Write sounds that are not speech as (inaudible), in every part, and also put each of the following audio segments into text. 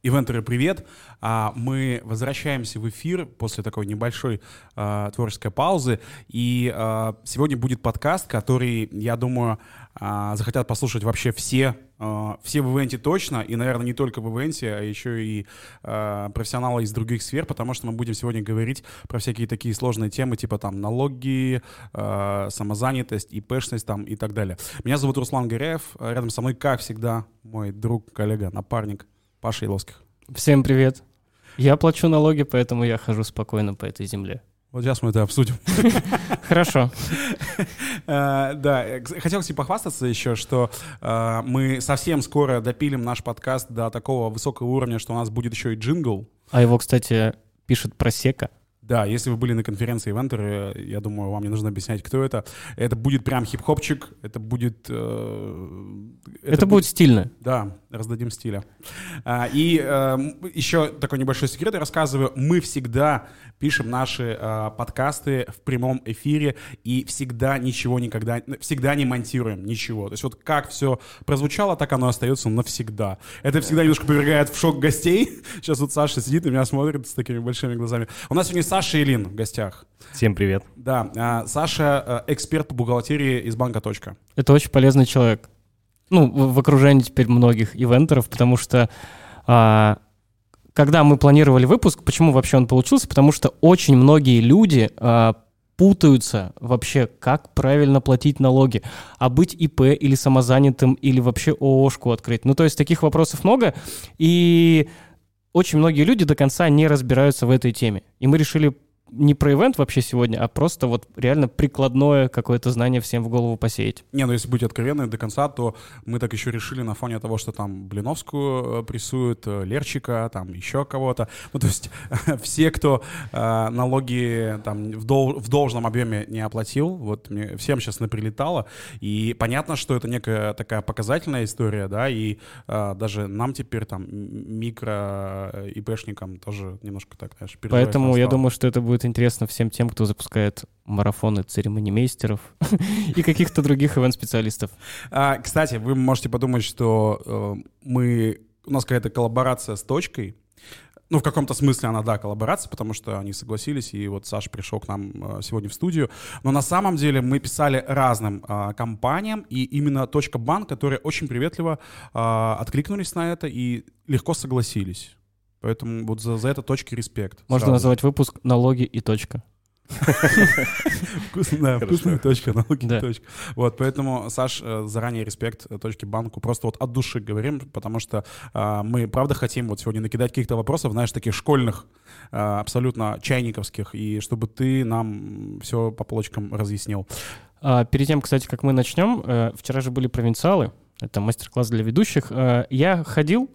Ивентеры, привет! А, мы возвращаемся в эфир после такой небольшой а, творческой паузы. И а, сегодня будет подкаст, который, я думаю, захотят послушать вообще все, все в ивенте точно. И, наверное, не только в ивенте, а еще и профессионалы из других сфер, потому что мы будем сегодня говорить про всякие такие сложные темы, типа там налоги, самозанятость, ИПшность там и так далее. Меня зовут Руслан Горяев. Рядом со мной, как всегда, мой друг, коллега, напарник — Паша Иловских. Всем привет. Я плачу налоги, поэтому я хожу спокойно по этой земле. Вот сейчас мы это обсудим. (laughs) Хорошо. (laughs) Э, да, хотел тебе похвастаться еще, что э, мы совсем скоро допилим наш подкаст до такого высокого уровня, что у нас будет еще и джингл. А его, кстати, пишет Просека. Да, если вы были на конференции Ивентеры, я думаю, вам не нужно объяснять, кто это. Это будет прям хип-хопчик, это будет... Э, это, это будет стильно. Да, раздадим стиля. А, и э, еще такой небольшой секрет я рассказываю. Мы всегда пишем наши э, подкасты в прямом эфире и всегда ничего никогда, всегда не монтируем ничего. То есть вот как все прозвучало, так оно остается навсегда. Это всегда немножко повергает в шок гостей. (laughs) Сейчас вот Саша сидит и меня смотрит с такими большими глазами. У нас сегодня Саша Илин в гостях. Всем привет. Да, а, Саша э, эксперт по бухгалтерии из банка «Точка». Это очень полезный человек. Ну, в, окружении теперь многих ивентеров, потому что а, когда мы планировали выпуск, почему вообще он получился? Потому что очень многие люди а, путаются вообще, как правильно платить налоги, а быть ИП или самозанятым, или вообще ООшку открыть. Ну, то есть таких вопросов много, и очень многие люди до конца не разбираются в этой теме. И мы решили не про ивент вообще сегодня, а просто вот реально прикладное какое-то знание всем в голову посеять. Не, ну если быть откровенны до конца, то мы так еще решили на фоне того, что там Блиновскую э, прессуют, э, Лерчика, там еще кого-то. Ну то есть (laughs) все, кто э, налоги там в, дол в должном объеме не оплатил, вот мне всем сейчас наприлетало. И понятно, что это некая такая показательная история, да, и э, даже нам теперь там микро ИПшникам тоже немножко так, знаешь, Поэтому я думаю, что это будет будет интересно всем тем, кто запускает марафоны церемонимейстеров (laughs) и каких-то других ивент-специалистов. А, кстати, вы можете подумать, что э, мы у нас какая-то коллаборация с точкой. Ну, в каком-то смысле она, да, коллаборация, потому что они согласились, и вот Саша пришел к нам э, сегодня в студию. Но на самом деле мы писали разным э, компаниям, и именно банк, которые очень приветливо э, откликнулись на это и легко согласились. Поэтому вот за, за это точки респект. Можно сразу. называть выпуск «Налоги и точка». (laughs) Вкусная, вкусная точка, налоги да. точка. Вот, поэтому, Саш, э, заранее респект э, точке банку. Просто вот от души говорим, потому что а, мы, правда, хотим вот сегодня накидать каких-то вопросов, знаешь, таких школьных, а, абсолютно чайниковских, и чтобы ты нам все по полочкам разъяснил. А, перед тем, кстати, как мы начнем, э, вчера же были провинциалы, это мастер-класс для ведущих. Я ходил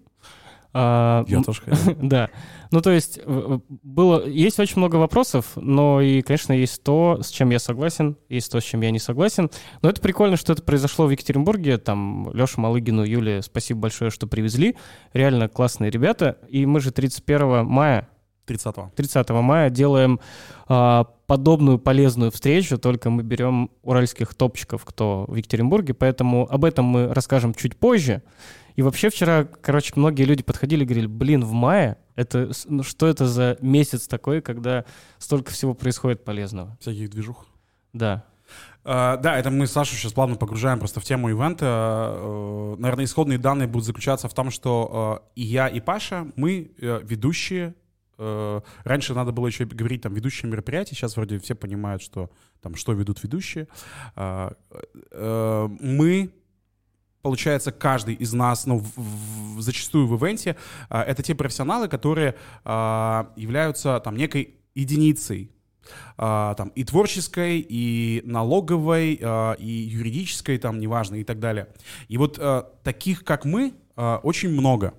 а, Я тоже хотел. (laughs) Да. Ну, то есть, было, есть очень много вопросов, но и, конечно, есть то, с чем я согласен, есть то, с чем я не согласен. Но это прикольно, что это произошло в Екатеринбурге. Там Леша Малыгину, Юле, спасибо большое, что привезли. Реально классные ребята. И мы же 31 мая 30 30 мая делаем а, подобную полезную встречу, только мы берем уральских топчиков, кто в Екатеринбурге, поэтому об этом мы расскажем чуть позже. И вообще вчера, короче, многие люди подходили и говорили, блин, в мае, это, ну, что это за месяц такой, когда столько всего происходит полезного? Всяких движух. Да. Uh, да, это мы Сашу сейчас плавно погружаем просто в тему ивента. Uh, наверное, исходные данные будут заключаться в том, что uh, и я, и Паша, мы э, ведущие. Раньше надо было еще говорить там ведущие мероприятия, сейчас вроде все понимают, что там что ведут ведущие. Мы получается, каждый из нас, ну, в, в, зачастую в ивенте, а, это те профессионалы, которые а, являются там некой единицей а, там и творческой, и налоговой, а, и юридической, там, неважно, и так далее. И вот а, таких, как мы, а, очень много.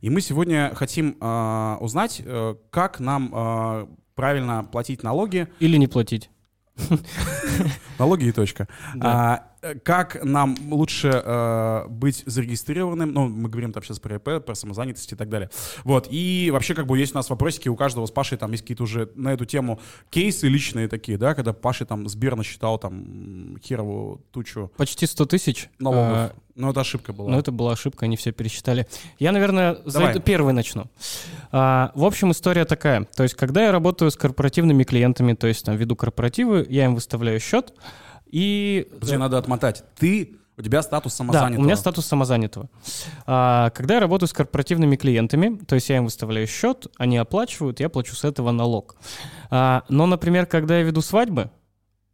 И мы сегодня хотим а, узнать, а, как нам а, правильно платить налоги. Или не платить. Налоги и точка. Да. А, как нам лучше э, быть зарегистрированным? Ну, мы говорим там сейчас про ИП, про самозанятость и так далее. Вот. И вообще, как бы, есть у нас вопросики, у каждого с Пашей там есть какие-то уже на эту тему кейсы личные такие, да, когда Паша там Сбер насчитал там херову тучу. Почти 100 тысяч. Налогов. Ну, это ошибка была. Ну, это была ошибка, они все пересчитали. Я, наверное, за Давай. это первый начну. А, в общем, история такая. То есть, когда я работаю с корпоративными клиентами, то есть, там, веду корпоративы, я им выставляю счет, и... Подожди, надо отмотать. Ты, у тебя статус Да, самозанятого. у меня статус самозанятого. А, когда я работаю с корпоративными клиентами, то есть я им выставляю счет, они оплачивают, я плачу с этого налог. А, но, например, когда я веду свадьбы,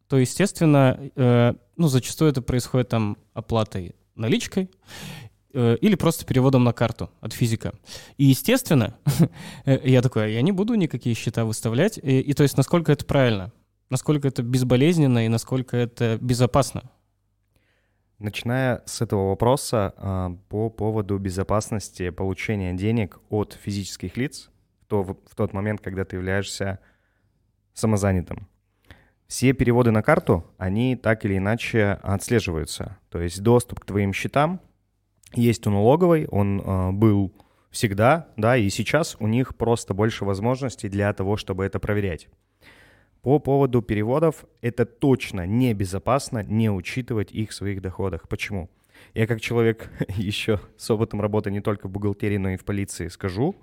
то, естественно, э, ну, зачастую это происходит там оплатой наличкой э, или просто переводом на карту от физика. И, естественно, (laughs) э, я такой, «А я не буду никакие счета выставлять. И, и то есть, насколько это правильно, насколько это безболезненно и насколько это безопасно. Начиная с этого вопроса а, по поводу безопасности получения денег от физических лиц то, в тот момент, когда ты являешься самозанятым. Все переводы на карту, они так или иначе отслеживаются. То есть доступ к твоим счетам есть у налоговой, он а, был всегда, да, и сейчас у них просто больше возможностей для того, чтобы это проверять. По поводу переводов, это точно небезопасно не учитывать их в своих доходах. Почему? Я как человек (laughs) еще с опытом работы не только в бухгалтерии, но и в полиции скажу,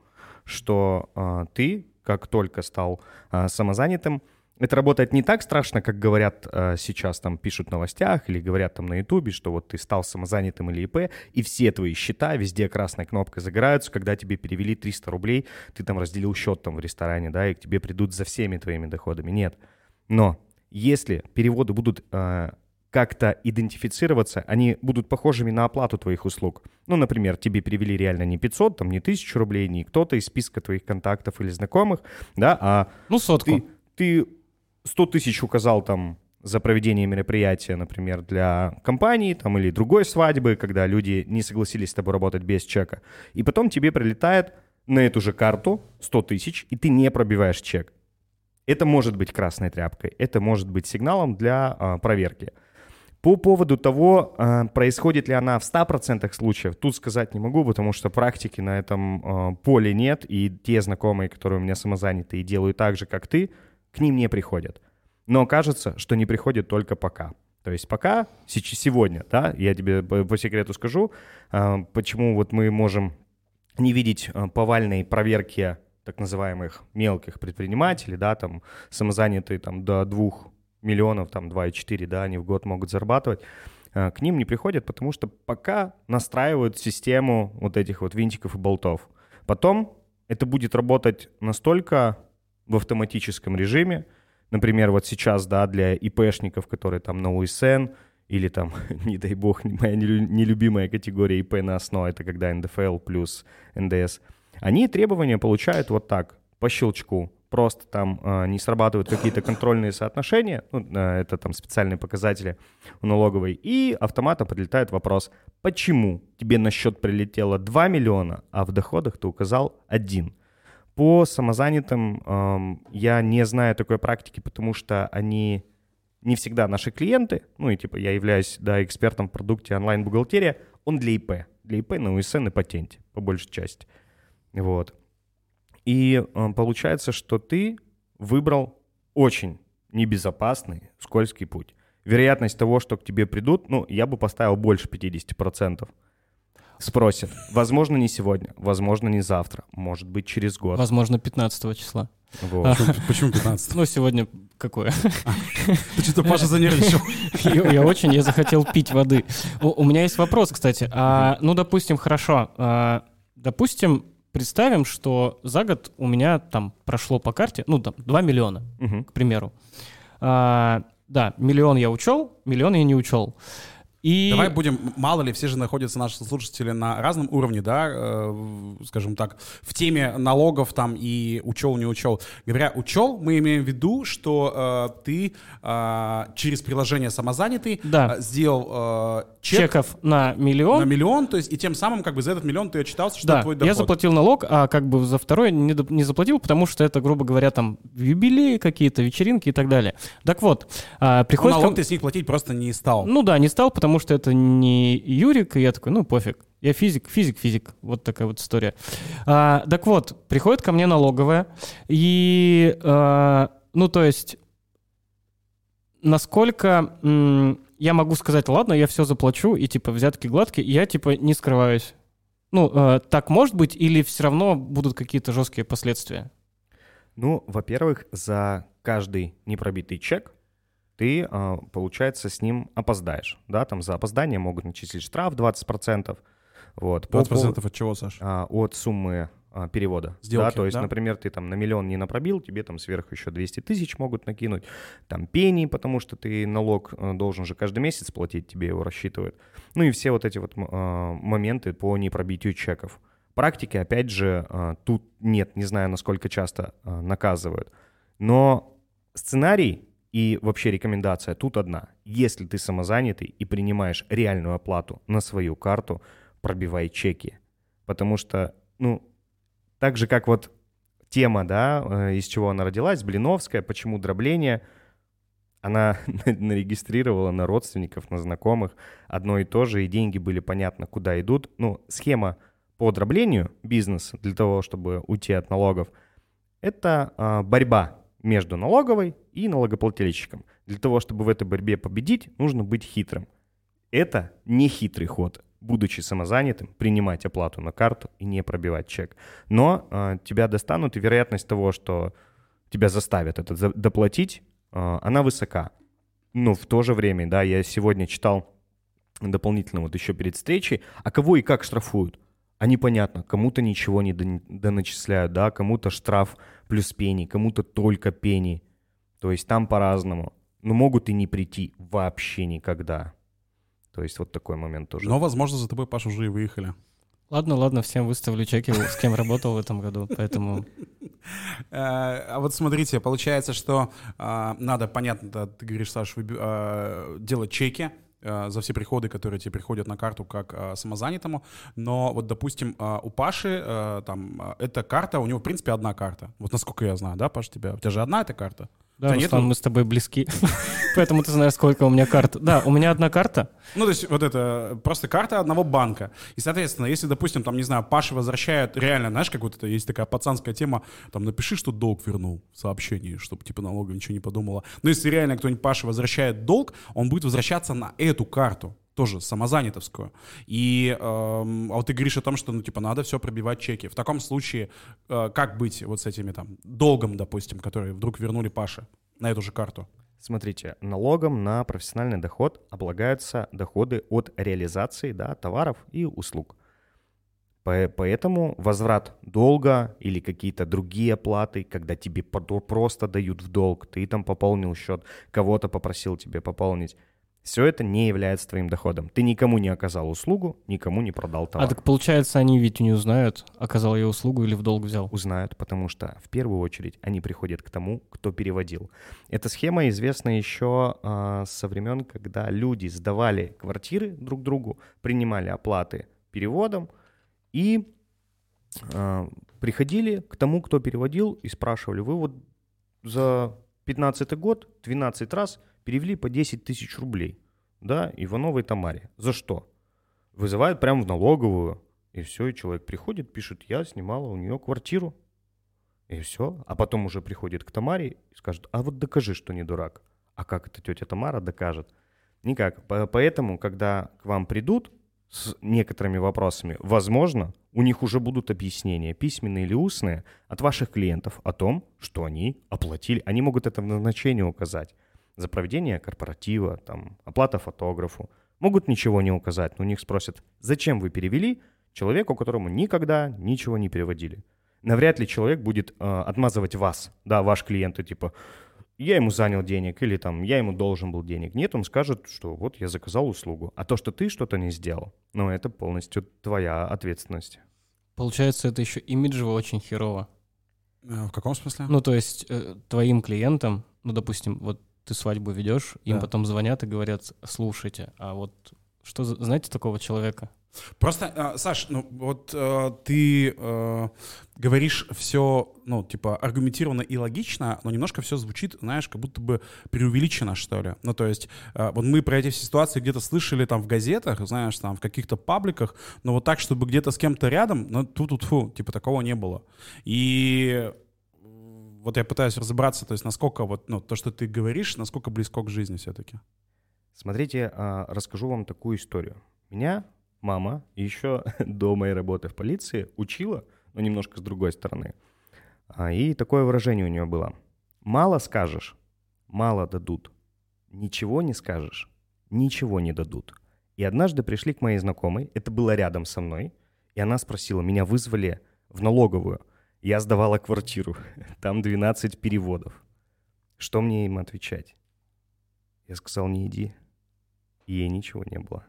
что а, ты, как только стал а, самозанятым, это работает не так страшно, как говорят а, сейчас, там пишут в новостях или говорят там на ютубе, что вот ты стал самозанятым или ИП, и все твои счета везде красной кнопкой загораются, когда тебе перевели 300 рублей, ты там разделил счет там в ресторане, да, и к тебе придут за всеми твоими доходами. Нет. Но если переводы будут а, как-то идентифицироваться, они будут похожими на оплату твоих услуг. Ну, например, тебе перевели реально не 500, там не 1000 рублей, не кто-то из списка твоих контактов или знакомых, да, а Ну, сотку. ты, ты 100 тысяч указал там за проведение мероприятия, например, для компании там, или другой свадьбы, когда люди не согласились с тобой работать без чека. И потом тебе прилетает на эту же карту 100 тысяч, и ты не пробиваешь чек. Это может быть красной тряпкой, это может быть сигналом для а, проверки. По поводу того, а, происходит ли она в 100% случаев, тут сказать не могу, потому что практики на этом а, поле нет, и те знакомые, которые у меня самозаняты и делают так же, как ты, к ним не приходят. Но кажется, что не приходит только пока. То есть пока, сегодня, да, я тебе по секрету скажу, а, почему вот мы можем не видеть а, повальной проверки так называемых мелких предпринимателей, да, там самозанятые там до двух миллионов, там 2,4, да, они в год могут зарабатывать, а, к ним не приходят, потому что пока настраивают систему вот этих вот винтиков и болтов. Потом это будет работать настолько в автоматическом режиме, например, вот сейчас, да, для ИПшников, которые там на УСН, или там, (laughs) не дай бог, моя нелю- нелюбимая категория ИП на ОСНО, это когда НДФЛ плюс НДС, они требования получают вот так, по щелчку. Просто там э, не срабатывают какие-то контрольные соотношения, ну, э, это там специальные показатели у налоговой, и автоматом прилетает вопрос, почему тебе на счет прилетело 2 миллиона, а в доходах ты указал 1? По самозанятым эм, я не знаю такой практики, потому что они не всегда наши клиенты, ну и типа я являюсь, да, экспертом в продукте онлайн-бухгалтерия, он для ИП, для ИП на УСН и патенте, по большей части. Вот. И э, получается, что ты выбрал очень небезопасный, скользкий путь. Вероятность того, что к тебе придут, ну, я бы поставил больше 50%. Спросят. Возможно, не сегодня, возможно, не завтра, может быть, через год. Возможно, 15 числа. Вот. Почему- Почему 15? Ну, сегодня какое? Ты что-то, Паша, занервничал. Я, я очень, я захотел пить воды. У, у меня есть вопрос, кстати. А, ну, допустим, хорошо. А, допустим, представим, что за год у меня там прошло по карте, ну, там, 2 миллиона, к примеру. А, да, миллион я учел, миллион я не учел. И... Давай будем, мало ли, все же находятся наши слушатели на разном уровне, да, э, скажем так, в теме налогов там и учел, не учел. Говоря учел, мы имеем в виду, что э, ты э, через приложение самозанятый Да. э, сделал э, чек чеков на миллион. на миллион, то есть и тем самым как бы за этот миллион ты отчитался, что Да, это твой доход. я заплатил налог, а как бы за второй не, не заплатил, потому что это, грубо говоря, там юбилеи какие-то, вечеринки и так далее. Так вот, Ну, приходит... ко налог ты с них платить просто не стал. Ну да, не стал, потому что это не Юрик, и я такой, ну пофиг. Я физик, физик, физик. Вот такая вот история. А, так вот, приходит ко мне налоговая, и, а, ну то есть, насколько я могу сказать, ладно, я все заплачу, и типа взятки гладкие, и я типа не скрываюсь. Ну, э, так может быть, или все равно будут какие-то жесткие последствия? Ну, во-первых, за каждый непробитый чек ты, э, получается, с ним опоздаешь. Да, там за опоздание могут начислить штраф 20%. Вот. По 20% от чего, Саш? а, от суммы а, перевода. Сделки, да, то есть, да? например, ты там на миллион не напробил, тебе там сверху еще 200 тысяч могут накинуть, там пени, потому что ты налог должен же каждый месяц платить, тебе его рассчитывают. Ну и все вот эти вот а, моменты по непробитию чеков. Практики, опять же, а, тут нет, не знаю, насколько часто а, наказывают. Но сценарий и вообще рекомендация тут одна. Если ты самозанятый и принимаешь реальную оплату на свою карту, пробивай чеки. Потому что, ну, так же, как вот тема, да, э, из чего она родилась, Блиновская, почему дробление, она (laughs) нарегистрировала на родственников, на знакомых одно и то же, и деньги были понятно, куда идут. Ну, схема по дроблению бизнеса для того, чтобы уйти от налогов, это а, борьба между налоговой и налогоплательщиком. Для того, чтобы в этой борьбе победить, нужно быть хитрым. Это не хитрый ход, будучи самозанятым, принимать оплату на карту и не пробивать чек. Но э, тебя достанут, и вероятность того, что тебя заставят это доплатить, э, она высока. Но в то же время, да, я сегодня читал дополнительно вот еще перед встречей, а кого и как штрафуют? А непонятно, кому-то ничего не дон- доначисляют, да, кому-то штраф плюс пени, кому-то только пени. То есть там по-разному. Но могут и не прийти вообще никогда. То есть вот такой момент тоже. Но, возможно, за тобой, Паш, уже и выехали. Ладно, ладно, всем выставлю чеки, с кем работал в этом году, поэтому... (laughs) Э, А вот смотрите, получается, что а, надо, понятно, ты говоришь, Саш, а, делать чеки за все приходы, которые тебе приходят на карту как а, самозанятому, но вот, допустим, а, у Паши а, там эта карта, у него, в принципе, одна карта. Вот насколько я знаю, да, Паш, тебя? У тебя же одна эта карта? Да, Да нету? Руслан, мы с тобой близки, (laughs) поэтому ты знаешь, сколько у меня карт. Да, у меня одна карта, Ну, то есть вот это просто карта одного банка. И, соответственно, если, допустим, там, не знаю, Паша возвращает реально, знаешь, как вот это есть такая пацанская тема, там, напиши, что долг вернул в сообщении, чтобы, типа, налоговая ничего не подумала. Но если реально кто-нибудь Паша возвращает долг, он будет возвращаться на эту карту тоже самозанятовскую. И эм, а вот ты говоришь о том, что, ну, типа, надо все пробивать чеки. В таком случае, э, как быть вот с этими, там, долгом, допустим, который вдруг вернули Паше на эту же карту? Смотрите, налогом на профессиональный доход облагаются доходы от реализации да, товаров и услуг. По- Поэтому возврат долга или какие-то другие оплаты, когда тебе просто дают в долг, ты там пополнил счет, кого-то попросил тебе пополнить, все это не является твоим доходом. Ты никому не оказал услугу, никому не продал а товар. так получается, они ведь не узнают, оказал я услугу или в долг взял. узнают, потому что в первую очередь они приходят к тому, кто переводил. Эта схема известна еще а, со времен, когда люди сдавали квартиры друг другу, принимали оплаты переводом и а, приходили к тому, кто переводил, и спрашивали, вы вот за 15 год 12 раз перевели по 10 тысяч рублей, да, Ивановой Тамаре. За что? Вызывают прямо в налоговую, и все, и человек приходит, пишет, я снимала у нее квартиру. И все. А потом уже приходит к Тамаре и скажет, а вот докажи, что не дурак. А как это тетя Тамара докажет? Никак. По- Поэтому, когда к вам придут с некоторыми вопросами, возможно, у них уже будут объяснения, письменные или устные, от ваших клиентов о том, что они оплатили. Они могут это в назначении указать. За проведение корпоратива, там, оплата фотографу. Могут ничего не указать, но у них спросят, зачем вы перевели человеку, которому никогда ничего не переводили. Навряд ли человек будет э, отмазывать вас, да, ваш клиент, и типа, я ему занял денег, или там, я ему должен был денег. Нет, он скажет, что вот я заказал услугу. А то, что ты что-то не сделал, ну, это полностью твоя ответственность. Получается, это еще имиджево очень херово. Э, В каком смысле? Ну, то есть э, твоим клиентам, ну, допустим, вот ты свадьбу ведешь, им Да. потом звонят и говорят, слушайте, а вот что, знаете такого человека? Просто, а, Саш, ну вот э, ты э, говоришь все, ну, типа, аргументированно и логично, но немножко все звучит, знаешь, как будто бы преувеличено, что ли. Ну, то есть, э, вот мы про эти все ситуации где-то слышали там в газетах, знаешь, там в каких-то пабликах, но вот так, чтобы где-то с кем-то рядом, ну, тут фу типа, такого не было. И вот я пытаюсь разобраться, то есть, насколько вот, ну, то, что ты говоришь, насколько близко к жизни все-таки. Смотрите, а, расскажу вам такую историю. Меня мама еще (laughs) до моей работы в полиции учила, но немножко с другой стороны. А, И такое выражение у нее было. Мало скажешь, мало дадут. Ничего не скажешь, ничего не дадут. И однажды пришли к моей знакомой, это было рядом со мной, и она спросила, меня вызвали в налоговую. Я сдавала квартиру, (laughs) там 12 переводов. Что мне им отвечать? Я сказал, не иди. И ей ничего не было.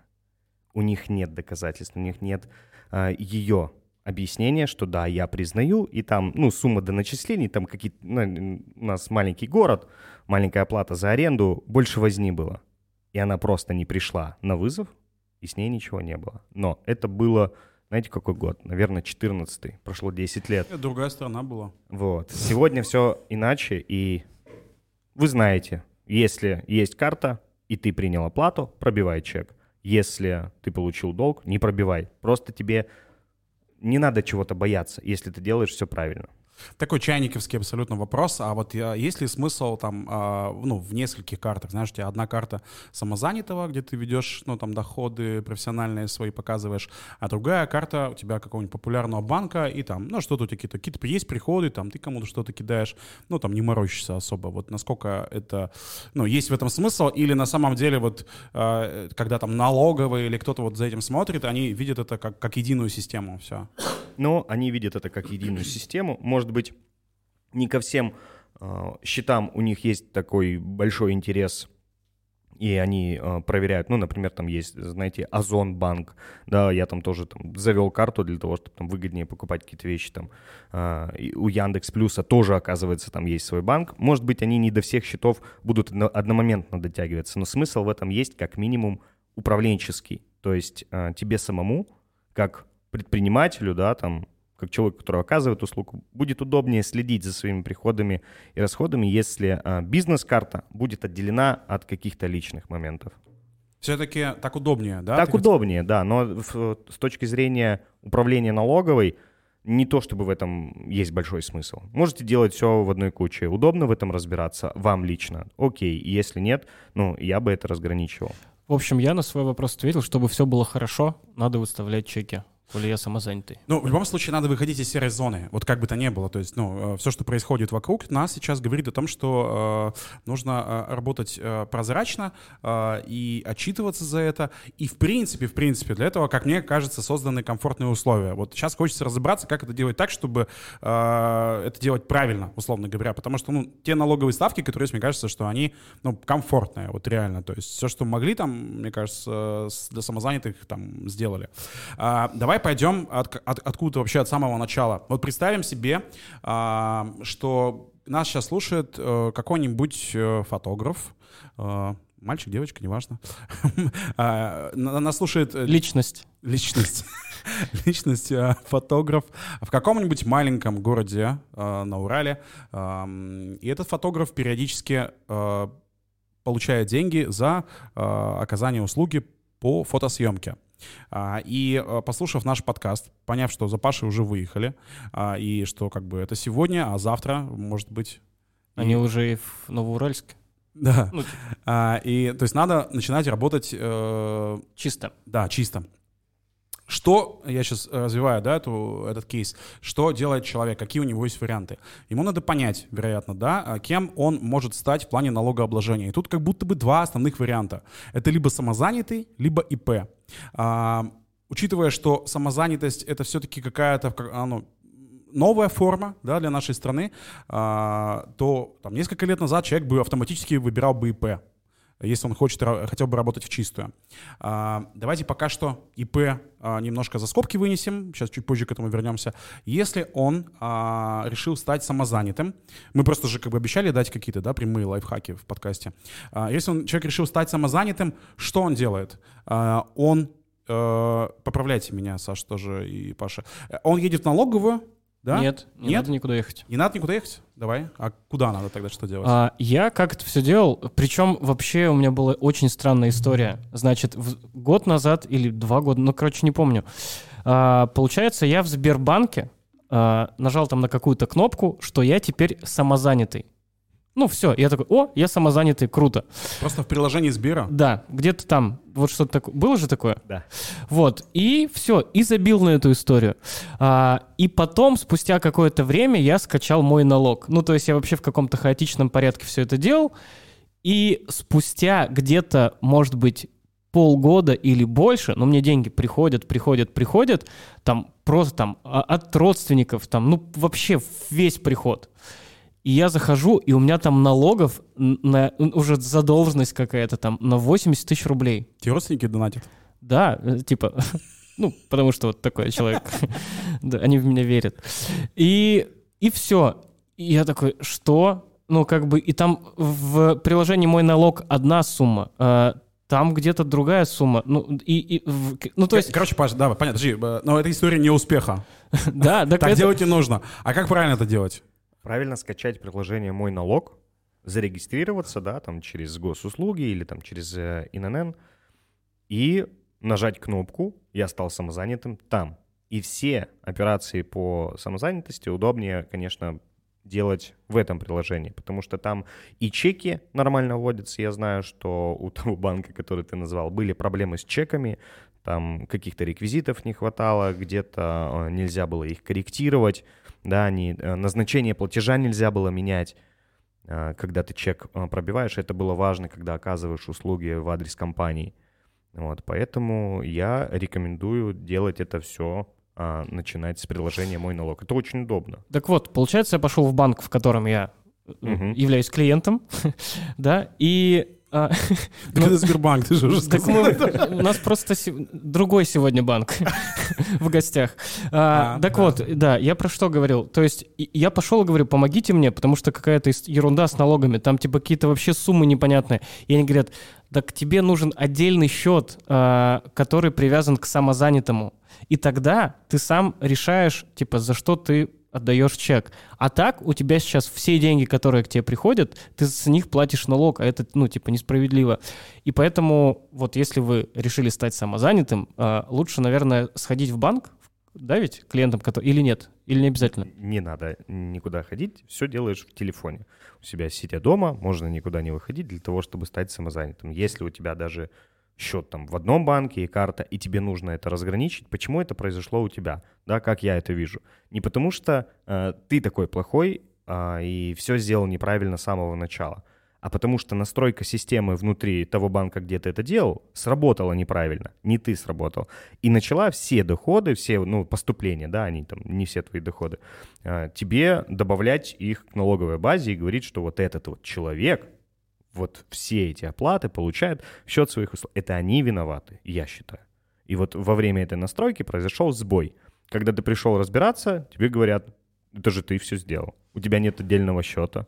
У них нет доказательств, у них нет а, ее объяснения, что да, я признаю, и там, ну, сумма до начислений, там какие-то, ну, у нас маленький город, маленькая оплата за аренду, больше возни было. И она просто не пришла на вызов, и с ней ничего не было. Но это было, знаете, какой год? Наверное, 14-й. Прошло 10 лет. Это другая сторона была. Вот. Сегодня все иначе, и вы знаете, если есть карта, и ты принял оплату, пробивай чек. Если ты получил долг, не пробивай. Просто тебе не надо чего-то бояться, если ты делаешь все правильно. Такой чайниковский абсолютно вопрос. А вот а, есть ли смысл там, а, ну, в нескольких картах? Знаешь, у тебя одна карта самозанятого, где ты ведешь, ну, там, доходы профессиональные свои показываешь, а другая карта у тебя какого-нибудь популярного банка, и там, ну, что-то у тебя какие-то, какие-то есть приходы, там, ты кому-то что-то кидаешь, ну, там, не морочишься особо. Вот насколько это, ну, есть в этом смысл, или на самом деле вот, а, когда там налоговые или кто-то вот за этим смотрит, они видят это как, как единую систему, все. Но они видят это как единую систему. Может быть, не ко всем э, счетам у них есть такой большой интерес, и они э, проверяют, ну, например, там есть, знаете, Озон банк, да, я там тоже там, завел карту для того, чтобы там выгоднее покупать какие-то вещи, там, э, и у Яндекс Плюса тоже, оказывается, там есть свой банк. Может быть, они не до всех счетов будут одно- одномоментно дотягиваться, но смысл в этом есть как минимум управленческий, то есть тебе самому, как предпринимателю, да, там, как человек, который оказывает услугу, будет удобнее следить за своими приходами и расходами, если а, бизнес-карта будет отделена от каких-то личных моментов. Все-таки так удобнее, да? так Ты удобнее, да, но в- с точки зрения управления налоговой, не то чтобы в этом есть большой смысл. Можете делать все в одной куче. Удобно в этом разбираться вам лично. Окей, если нет, ну, я бы это разграничивал. В общем, я на свой вопрос ответил, чтобы все было хорошо, надо выставлять чеки. Коли я самозанятый. Ну, в любом случае, надо выходить из серой зоны, вот как бы то ни было. То есть, ну, все, что происходит вокруг нас сейчас говорит о том, что э, нужно э, работать э, прозрачно э, и отчитываться за это. И, в принципе, в принципе, для этого, как мне кажется, созданы комфортные условия. Вот сейчас хочется разобраться, как это делать так, чтобы э, это делать правильно, условно говоря. Потому что, ну, те налоговые ставки, которые есть, мне кажется, что они, ну, комфортные, вот реально. То есть все, что могли там, мне кажется, с- для самозанятых там сделали. А, давай пойдем от, от- откуда вообще от самого начала. Вот представим себе, а, что нас сейчас слушает э, какой-нибудь э, фотограф, э, мальчик, девочка, неважно. (laughs) А, на- Нас слушает э, Личность. личность, (laughs) личность, э, фотограф в каком-нибудь маленьком городе э, на Урале. И этот фотограф периодически э, получает деньги за э, оказание услуги по фотосъемке. А, И э, послушав наш подкаст, поняв, что за Пашей уже выехали, а, и что как бы это сегодня, а завтра, может быть... и- Они уже и в Новоуральске. Да. Ну, А, И то есть надо начинать работать э, чисто. да, чисто. Что, я сейчас развиваю, да, эту, этот кейс, что делает человек, какие у него есть варианты. Ему надо понять, вероятно, да, а, кем он может стать в плане налогообложения. И тут как будто бы два основных варианта. Это либо самозанятый, либо ИП. А, учитывая, что самозанятость это все-таки какая-то, как- а, ну, новая форма да, для нашей страны, а, то там, несколько лет назад человек бы автоматически выбирал бы ИП, если он хочет, хотел бы работать в чистую. А, давайте пока что ИП а, немножко за скобки вынесем, сейчас чуть позже к этому вернемся. Если он а, решил стать самозанятым, мы просто же как бы обещали дать какие-то да, прямые лайфхаки в подкасте. Если он, человек решил стать самозанятым, что он делает? Он э, поправляйте меня, Саша тоже и Паша. Э, Он едет в налоговую, да? Нет, не Нет? надо никуда ехать. Не надо никуда ехать? Давай. А куда надо тогда что делать? А, я как это все делал, причем вообще у меня была очень странная история. Значит, в- год назад или два года, ну, короче, не помню. А, получается, я в Сбербанке а, нажал там на какую-то кнопку, что я теперь самозанятый. Ну, все, я такой, о, я самозанятый, круто. Просто в приложении Сбера? Да, где-то там, вот что-то такое. Было же такое? Да. Вот, и все, и забил на эту историю. А, и потом, спустя какое-то время, я скачал мой налог. Ну, то есть я вообще в каком-то хаотичном порядке все это делал. И спустя где-то, может быть, полгода или больше, но мне деньги приходят, приходят, приходят, там просто там от родственников, там, ну, вообще весь приход. И я захожу, и у меня там налогов на, уже задолженность какая-то там на 80 тысяч рублей. Тебе родственники донатят? Да, э, типа, (laughs) ну, потому что вот такой человек. (laughs) Они в меня верят. И, и все. И я такой, что? Ну, как бы, и там в приложении «Мой налог» одна сумма, а там где-то другая сумма. Ну, и, и, в- ну то есть, Короче, Паш, да, понятно, подожди, э, но это история неуспеха. (laughs) да, так делать не нужно. А как правильно это делать? Правильно скачать приложение «Мой налог», зарегистрироваться, да, там через госуслуги или там через э, ИНН и нажать кнопку «Я стал самозанятым» там. И все операции по самозанятости удобнее, конечно, делать в этом приложении, потому что там и чеки нормально вводятся. Я знаю, что у того банка, который ты назвал, были проблемы с чеками, там каких-то реквизитов не хватало, где-то э, нельзя было их корректировать, да, они, э, назначение платежа нельзя было менять, э, когда ты чек э, пробиваешь. Это было важно, когда оказываешь услуги в адрес компании. Вот, поэтому я рекомендую делать это все, начинать с приложения «Мой налог». Это очень удобно. Так вот, получается, я пошел в банк, в котором я Мгм. являюсь клиентом, (laughs) да, и... а, (laughs) Так это Сбербанк, ты же уже сказал. у нас просто другой сегодня банк (laughs) в гостях. А, А, так вот, да, я про что говорил. То есть я пошел и говорю, помогите мне, потому что какая-то ерунда с налогами. Там типа какие-то вообще суммы непонятные. И они говорят, так тебе нужен отдельный счет, а, который привязан к самозанятому. И тогда ты сам решаешь, типа, за что ты отдаешь чек. А так у тебя сейчас все деньги, которые к тебе приходят, ты с них платишь налог, а это, ну, типа, несправедливо. И поэтому вот если вы решили стать самозанятым, а, лучше, наверное, сходить в банк, да ведь, клиентам, который... или нет? Или не обязательно? Не надо никуда ходить, все делаешь в телефоне. У себя сидя дома, можно никуда не выходить для того, чтобы стать самозанятым. Если у тебя даже счет там в одном банке и карта, и тебе нужно это разграничить, почему это произошло у тебя, да, как я это вижу. Не потому что э, ты такой плохой а, и все сделал неправильно с самого начала, а потому что настройка системы внутри того банка, где ты это делал, сработала неправильно, не ты сработал. И начала все доходы, все ну, поступления, да, они там, не все твои доходы, а, тебе добавлять их к налоговой базе и говорить, что вот этот вот человек, вот все эти оплаты получает в счет своих услуг. Это они виноваты, я считаю. И вот во время этой настройки произошел сбой. Когда ты пришел разбираться, тебе говорят, это же ты все сделал. У тебя нет отдельного счета.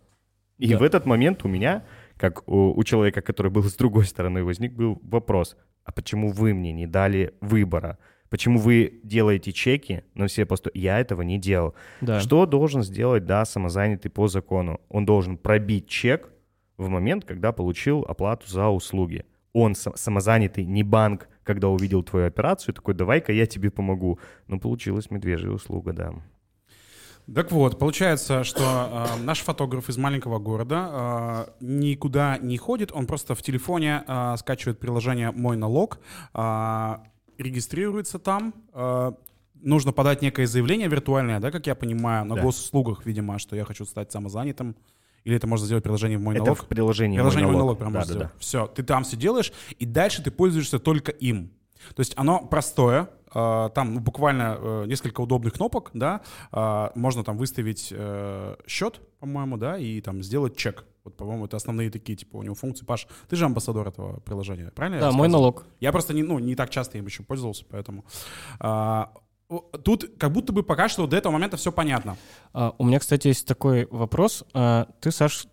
И Да. в этот момент у меня, как у, у человека, который был с другой стороны, возник был вопрос, а почему вы мне не дали выбора? Почему вы делаете чеки на все посты? Я этого не делал. Да. Что должен сделать, да, самозанятый по закону? Он должен пробить чек в момент, когда получил оплату за услуги. Он са- самозанятый, не банк, когда увидел твою операцию, такой, давай-ка я тебе помогу. Ну, получилась медвежья услуга, да. Так вот, получается, что э, наш фотограф из маленького города э, никуда не ходит, он просто в телефоне э, скачивает приложение «Мой налог», э, регистрируется там, э, нужно подать некое заявление виртуальное, да, как я понимаю, на Да. госуслугах, видимо, что я хочу стать самозанятым, или это можно сделать приложение в «Мой Это налог». в приложении Приложение «Мой «Мой налог». налог» прям да, можно да, сделать. Все, ты там все делаешь, и дальше ты пользуешься только им. То есть оно простое, э, там ну, буквально э, несколько удобных кнопок, да, э, можно там выставить э, счет, по-моему, да, и там сделать чек. Вот, по-моему, это основные такие, типа, у него функции. Паш, ты же амбассадор этого приложения, правильно? я Да, мой налог. Я просто не, ну, не так часто им еще пользовался, поэтому... а, Тут как будто бы пока что до этого момента все понятно. А, У меня, кстати, есть такой вопрос. А, Ты, Саш,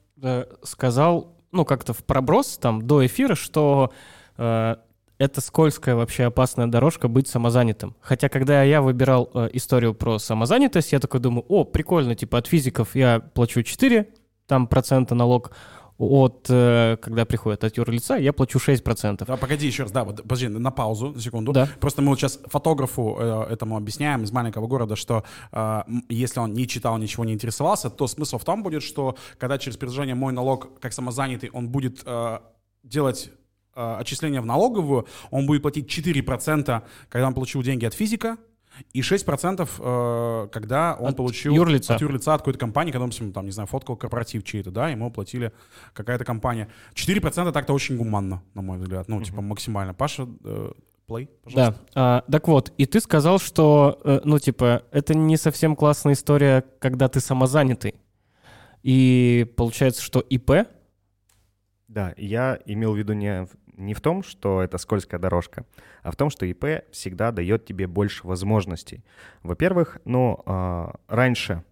сказал, ну, как-то в проброс там до эфира, что э, это скользкая вообще опасная дорожка быть самозанятым. Хотя, когда я выбирал историю про самозанятость, я такой думаю, о, прикольно, типа от физиков я плачу 4 там процента налог, от, э, когда приходит от юрлица, я плачу 6%. Да, погоди еще раз, да, вот, подожди, на паузу, на секунду. Да. Просто мы вот сейчас фотографу э, этому объясняем из маленького города, что э, если он не читал, ничего не интересовался, то смысл в том будет, что когда через приложение «Мой налог» как самозанятый, он будет э, делать э, отчисления в налоговую, он будет платить 4%, когда он получил деньги от физика, и 6%, э, когда он От получил юрлица. от юрлица от какой-то компании, когда он, там, не знаю, фоткал корпоратив чей-то, да, ему платили какая-то компания. 4% так-то очень гуманно, на мой взгляд, ну, типа, максимально. Паша, э, плей, пожалуйста. Да. А, так вот, и ты сказал, что, э, ну, типа, это не совсем классная история, когда ты самозанятый. И получается, что ИП, Да, я имел в виду не, не в том, что это скользкая дорожка, а в том, что ИП всегда дает тебе больше возможностей. Во-первых, ну, а, раньше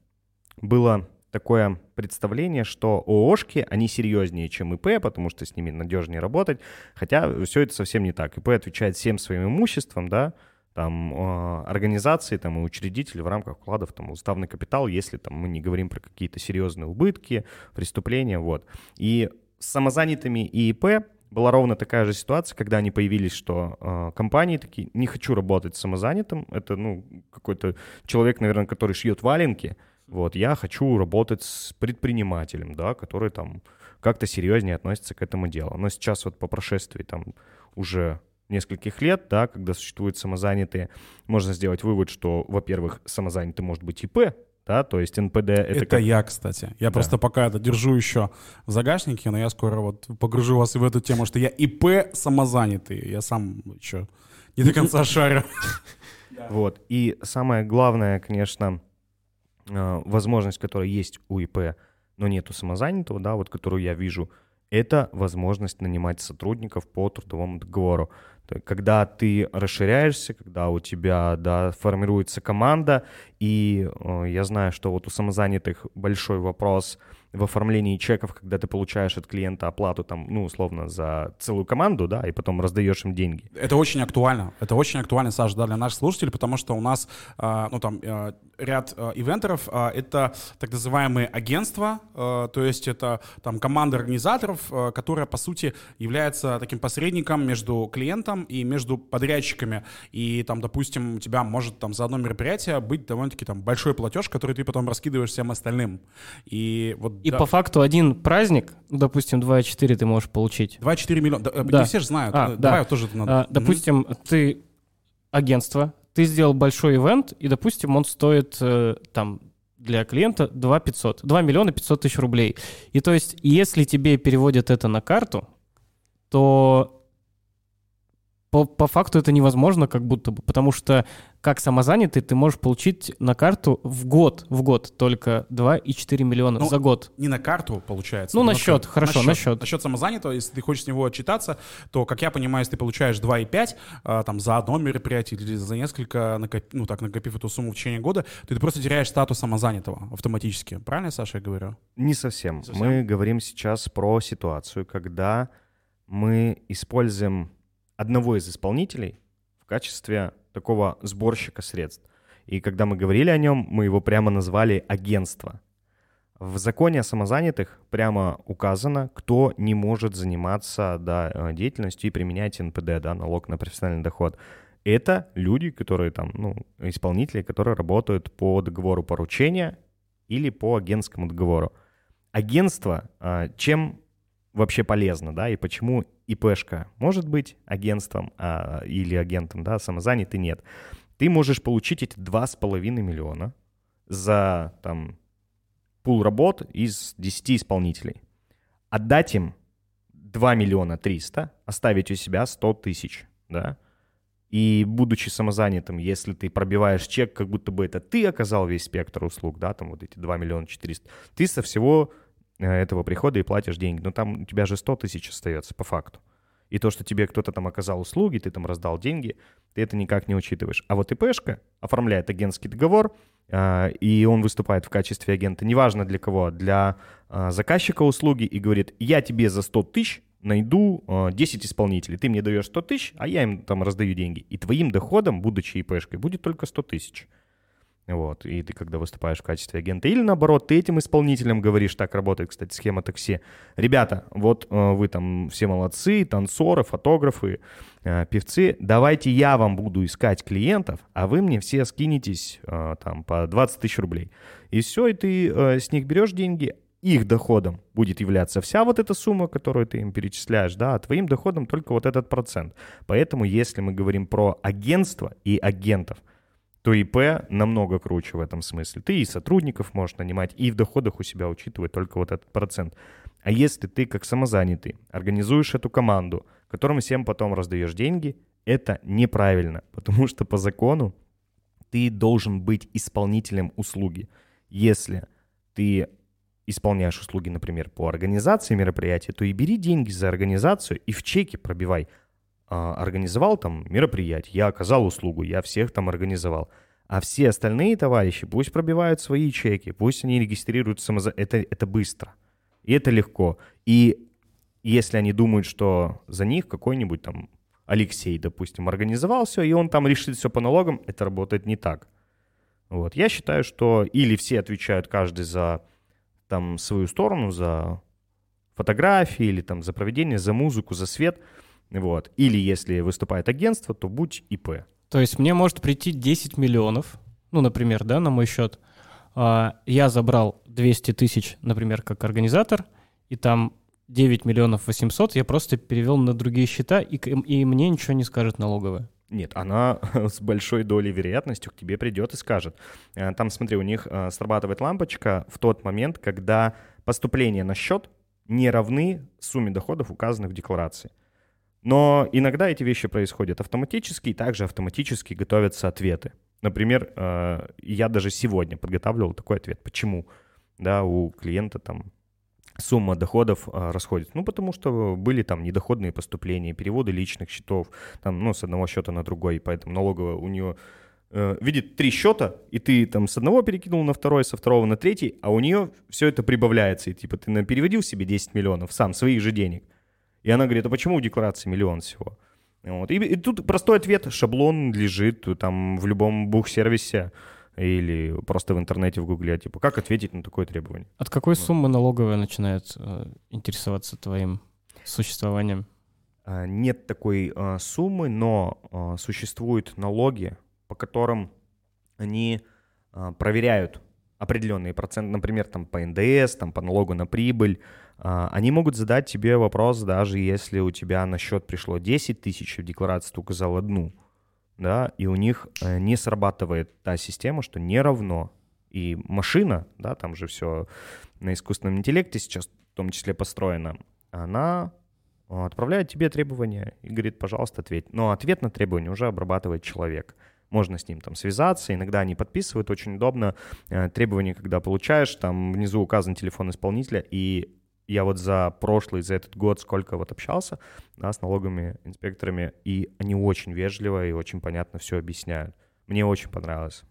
было такое представление, что ООшки, они серьезнее, чем ИП, потому что с ними надежнее работать, хотя все это совсем не так. ИП отвечает всем своим имуществом, да, там, э, организации там, и учредители в рамках вкладов там, уставный капитал, если там, мы не говорим про какие-то серьезные убытки, преступления, вот. И с самозанятыми и ИП была ровно такая же ситуация, когда они появились, что э, компании такие, не хочу работать самозанятым, это, ну, какой-то человек, наверное, который шьет валенки, вот, я хочу работать с предпринимателем, да, который там как-то серьезнее относится к этому делу. Но сейчас вот по прошествии там уже нескольких лет, да, когда существуют самозанятые, можно сделать вывод, что, во-первых, самозанятый может быть ИП, да, то есть НПД это, Это, как- я, кстати. Я Да. просто пока это держу еще в загашнике, но я скоро вот погружу вас и в эту тему, что я ИП самозанятый. Я сам еще не до конца (laughs) шарю. Вот. И самое главное, конечно, э, возможность, которая есть у ИП, но нет у самозанятого, да, вот которую я вижу, это возможность нанимать сотрудников по трудовому договору. Когда ты расширяешься, когда у тебя да, формируется команда, и э, я знаю, что вот у самозанятых большой вопрос в оформлении чеков, когда ты получаешь от клиента оплату там, ну, условно, за целую команду, да, и потом раздаешь им деньги. Это очень актуально. Это очень актуально, Саша, да, для наших слушателей, потому что у нас, а, ну, там, а, ряд а, ивентеров, это так называемые агентства, то есть это там команда организаторов, которая, по сути, является таким посредником между клиентом и между подрядчиками. И там, допустим, у тебя может там за одно мероприятие быть довольно-таки там большой платеж, который ты потом раскидываешь всем остальным. И вот и да, по факту один праздник, допустим, 2,4 ты можешь получить. 2-4 миллиона. Да, Да. Не все же знают. А, Э, да. Давай тоже надо. А, допустим, ты агентство, ты сделал большой ивент, и, допустим, он стоит э, там для клиента 2 500, 2 миллиона 500 тысяч рублей. И то есть, если тебе переводят это на карту, то по, по факту это невозможно как будто бы, потому что как самозанятый ты можешь получить на карту в год, в год только 2,4 миллиона Ну, за год. Не на карту, получается. Ну, на счет, хорошо, на счет. На счет самозанятого, если ты хочешь с него отчитаться, то, как я понимаю, если ты получаешь 2,5 а, там, за одно мероприятие или за несколько, накоп- ну, так, накопив эту сумму в течение года, то ты просто теряешь статус самозанятого автоматически. Правильно, Саша, я говорю? Не совсем. совсем? Мы говорим сейчас про ситуацию, когда мы используем одного из исполнителей в качестве такого сборщика средств. И когда мы говорили о нем, мы его прямо назвали агентство. В законе о самозанятых прямо указано, кто не может заниматься да, э, деятельностью и применять НПД, да, налог на профессиональный доход. Это люди, которые там, ну, исполнители, которые работают по договору поручения или по агентскому договору. Агентство а, чем вообще полезно, да, и почему ИПшка может быть агентством а, или агентом, да, самозанятый нет. Ты можешь получить эти 2,5 миллиона за там пул работ из 10 исполнителей. Отдать им 2 миллиона 300, оставить у себя 100 тысяч, да, и будучи самозанятым, если ты пробиваешь чек, как будто бы это ты оказал весь спектр услуг, да, там вот эти 2 миллиона 400, ты со всего этого прихода и платишь деньги. Но там у тебя же 100 тысяч остается по факту. И то, что тебе кто-то там оказал услуги, ты там раздал деньги, ты это никак не учитываешь. А вот ИПшка оформляет агентский договор, а, и он выступает в качестве агента, неважно для кого, для а, заказчика услуги, и говорит, я тебе за 100 тысяч найду а, 10 исполнителей, ты мне даешь 100 тысяч, а я им там раздаю деньги. И твоим доходом, будучи ИПшкой, будет только 100 тысяч. Вот, и ты когда выступаешь в качестве агента, или наоборот, ты этим исполнителям говоришь, так работает, кстати, схема такси. Ребята, вот э, вы там все молодцы, танцоры, фотографы, э, певцы, давайте я вам буду искать клиентов, а вы мне все скинетесь э, там по 20 тысяч рублей. И все, и ты э, с них берешь деньги, их доходом будет являться вся вот эта сумма, которую ты им перечисляешь, да, а твоим доходом только вот этот процент. Поэтому, если мы говорим про агентство и агентов, то ИП намного круче в этом смысле. Ты и сотрудников можешь нанимать, и в доходах у себя учитывать только вот этот процент. А если ты как самозанятый организуешь эту команду, которым всем потом раздаешь деньги, это неправильно, (laughs) потому что по закону ты должен быть исполнителем услуги. Если ты исполняешь услуги, например, по организации мероприятия, то и бери деньги за организацию и в чеке пробивай – организовал там мероприятие, я оказал услугу, я всех там организовал. А все остальные товарищи пусть пробивают свои чеки, пусть они регистрируют самоза... Это, это быстро. И это легко. И если они думают, что за них какой-нибудь там Алексей, допустим, организовал все, и он там решит все по налогам, это работает не так. Вот. Я считаю, что или все отвечают каждый за там свою сторону, за фотографии, или там за проведение, за музыку, за свет – вот. Или если выступает агентство, то будь ИП. То есть мне может прийти 10 миллионов, ну, например, да, на мой счет. А, я забрал 200 тысяч, например, как организатор, и там 9 миллионов 800 я просто перевел на другие счета, и, и мне ничего не скажет налоговая. Нет, она (laughs) с большой долей вероятностью к тебе придет и скажет. Э, там, смотри, у них э, срабатывает лампочка в тот момент, когда поступления на счет не равны сумме доходов, указанных в декларации. Но иногда эти вещи происходят автоматически, и также автоматически готовятся ответы. Например, э, я даже сегодня подготавливал такой ответ. Почему да, у клиента там сумма доходов э, расходится? Ну, потому что были там недоходные поступления, переводы личных счетов, там, ну, с одного счета на другой, поэтому налоговая у нее э, видит три счета, и ты там с одного перекинул на второй, со второго на третий, а у нее все это прибавляется, и типа ты переводил себе 10 миллионов сам, своих же денег – и она говорит, а почему в декларации миллион всего? Вот. И, и тут простой ответ, шаблон лежит там в любом бухсервисе или просто в интернете в гугле, типа, как ответить на такое требование? От какой вот. суммы налоговая начинает э, интересоваться твоим существованием? А, нет такой а, суммы, но а, существуют налоги, по которым они а, проверяют определенные проценты, например, там по НДС, там по налогу на прибыль, они могут задать тебе вопрос, даже если у тебя на счет пришло 10 тысяч, в декларации ты указал одну, да, и у них э, не срабатывает та система, что не равно. И машина, да, там же все на искусственном интеллекте сейчас в том числе построено, она отправляет тебе требования и говорит, пожалуйста, ответь. Но ответ на требование уже обрабатывает человек. Можно с ним там связаться, иногда они подписывают, очень удобно. Э, требования, когда получаешь, там внизу указан телефон исполнителя, и я вот за прошлый, за этот год сколько вот общался да, с налоговыми инспекторами, и они очень вежливо и очень понятно все объясняют. Мне очень понравилось.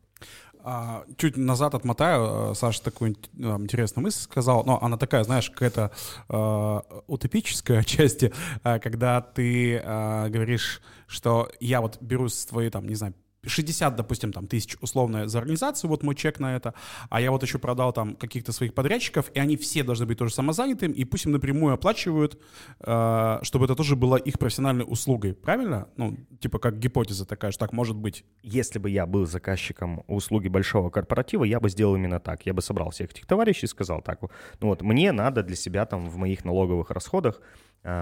А, чуть назад отмотаю, э, Саша такую интересную мысль сказал, но она такая, знаешь, какая-то э, утопическая (laughs) отчасти, э, когда ты э, говоришь, что я вот беру с твоей, там, не знаю, 60, допустим, там, тысяч условно за организацию, вот мой чек на это, а я вот еще продал там каких-то своих подрядчиков, и они все должны быть тоже самозанятым, и пусть им напрямую оплачивают, э, чтобы это тоже было их профессиональной услугой, правильно? Ну, типа как гипотеза такая, что так может быть. Если бы я был заказчиком услуги большого корпоратива, я бы сделал именно так. Я бы собрал всех этих товарищей и сказал так, ну вот, мне надо для себя там в моих налоговых расходах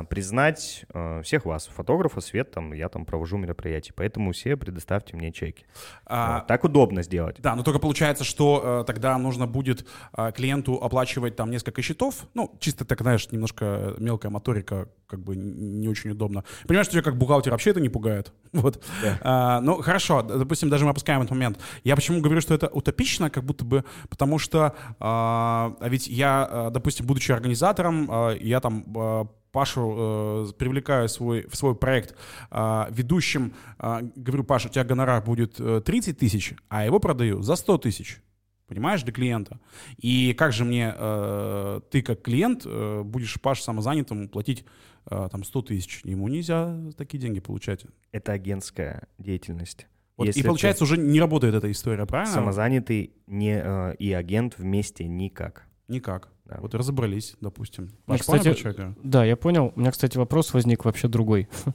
признать а, всех вас, фотографа, свет, там, я там провожу мероприятие, поэтому все предоставьте мне чеки. А, вот, так удобно сделать. Да, но только получается, что э, тогда нужно будет э, клиенту оплачивать там несколько счетов, ну, чисто так, знаешь, немножко мелкая моторика, как бы не очень удобно. Понимаешь, что тебя как бухгалтер вообще это не пугает? (laughs) Вот. Да. А, ну, хорошо, допустим, даже мы опускаем этот момент. Я почему говорю, что это утопично, как будто бы, потому что а, ведь я, э, допустим, будучи организатором, а, я там а, Пашу э, привлекаю свой, в свой проект э, ведущим, э, говорю, Паша, у тебя гонорар будет 30 э, тысяч, а его продаю за 100 тысяч. Понимаешь, для клиента. И как же мне, э, ты как клиент, э, будешь Паш самозанятому платить э, там 100 тысяч? Ему нельзя такие деньги получать. Это агентская деятельность. Вот, Если и получается, уже не работает эта история, правильно? Самозанятый не, э, и агент вместе никак. Никак. Да. Вот разобрались, допустим. Ну, кстати, что я говорю? Да, я понял. У меня, кстати, вопрос возник вообще другой. (laughs)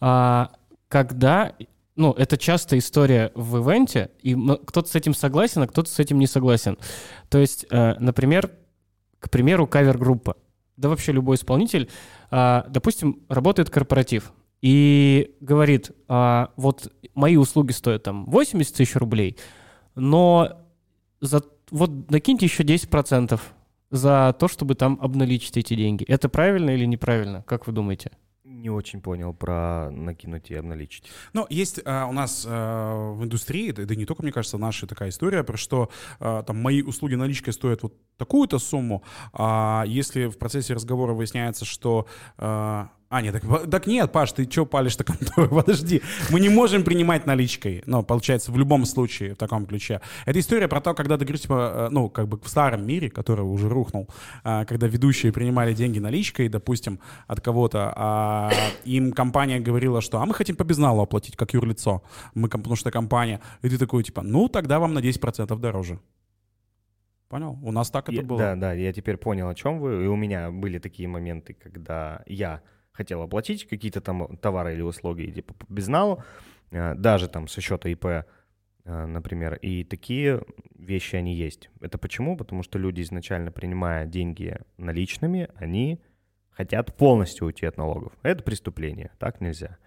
А, когда, ну, это частая история в ивенте, и кто-то с этим согласен, а кто-то с этим не согласен. То есть, э, например, к примеру, кавер-группа, да вообще любой исполнитель, а, допустим, работает корпоратив и говорит, а, вот мои услуги стоят там 80 тысяч рублей, но за, вот накиньте еще 10% за то, чтобы там обналичить эти деньги. Это правильно или неправильно? Как вы думаете? Не очень понял про накинуть и обналичить. Ну, есть а, у нас а, в индустрии, да, да не только, мне кажется, наша такая история, про что а, там мои услуги наличкой стоят вот такую-то сумму, а если в процессе разговора выясняется, что... а, а, нет, так, так нет, Паш, ты что палишь-то контору? (laughs) Подожди, мы не можем принимать наличкой, ну, получается, в любом случае, в таком ключе. Это история про то, когда ты говоришь, типа, э, ну, как бы в старом мире, который уже рухнул, а, когда ведущие принимали деньги наличкой, допустим, от кого-то, а им компания говорила, что, а мы хотим по безналу оплатить, как юрлицо, мы, потому что компания, и ты такой, типа, ну, тогда вам на 10% дороже. Понял? У нас так это Я- было. Да, да, я теперь понял, о чем вы. И у меня были такие моменты, когда я хотел оплатить какие-то там товары или услуги типа по безналу, э, даже там со счета ИП, э, например. И такие вещи они есть. Это почему? Потому что люди, изначально принимая деньги наличными, они хотят полностью уйти от налогов. Это преступление, так нельзя.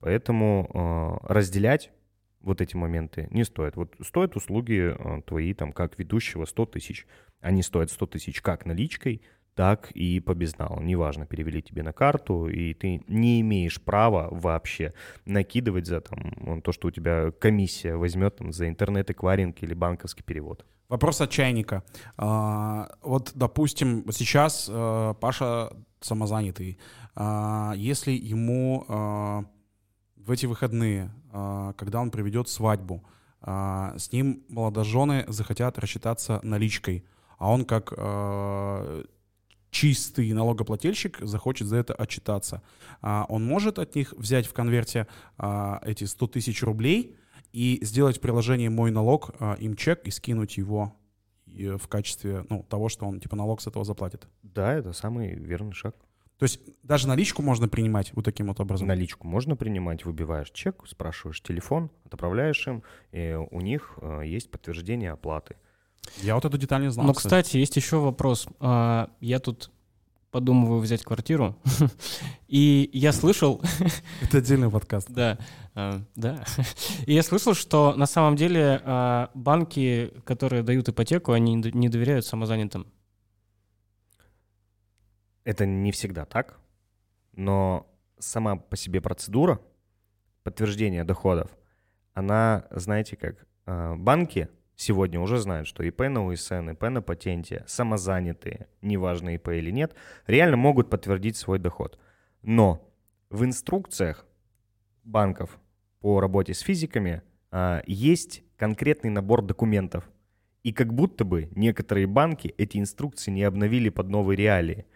Поэтому э, разделять вот эти моменты не стоит. Вот стоят услуги твои, там, как ведущего 100 тысяч. Они стоят 100 тысяч как наличкой, так и по безналу. Неважно, перевели тебе на карту, и ты не имеешь права вообще накидывать за там, то, что у тебя комиссия возьмет там, за интернет-эквайринг или банковский перевод. Вопрос от чайника. А, вот, допустим, сейчас э, Паша самозанятый. А, если ему а, в эти выходные, а, когда он проведет свадьбу, а, с ним молодожены захотят рассчитаться наличкой, а он как а, чистый налогоплательщик захочет за это отчитаться. А, он может от них взять в конверте а, эти 100 тысяч рублей и сделать в приложении «Мой налог» а, им чек и скинуть его и в качестве ну, того, что он типа налог с этого заплатит. Да, это самый верный шаг. То есть даже наличку можно принимать вот таким вот образом. Наличку можно принимать, выбиваешь чек, спрашиваешь телефон, отправляешь им, и у них э, есть подтверждение оплаты. Я вот эту деталь не знал. Ну, кстати, есть еще вопрос. А, Я тут подумываю взять квартиру, (laughs) и я слышал, (laughs) Это отдельный подкаст. да, а, да, и я слышал, что на самом деле а, банки, которые дают ипотеку, они не доверяют самозанятым. Это не всегда так, но сама по себе процедура подтверждения доходов, она, знаете как, банки сегодня уже знают, что ИП на УСН, ИП на патенте, самозанятые, неважно ИП или нет, реально могут подтвердить свой доход. Но в инструкциях банков по работе с физиками а, есть конкретный набор документов. И как будто бы некоторые банки эти инструкции не обновили под новые реалии.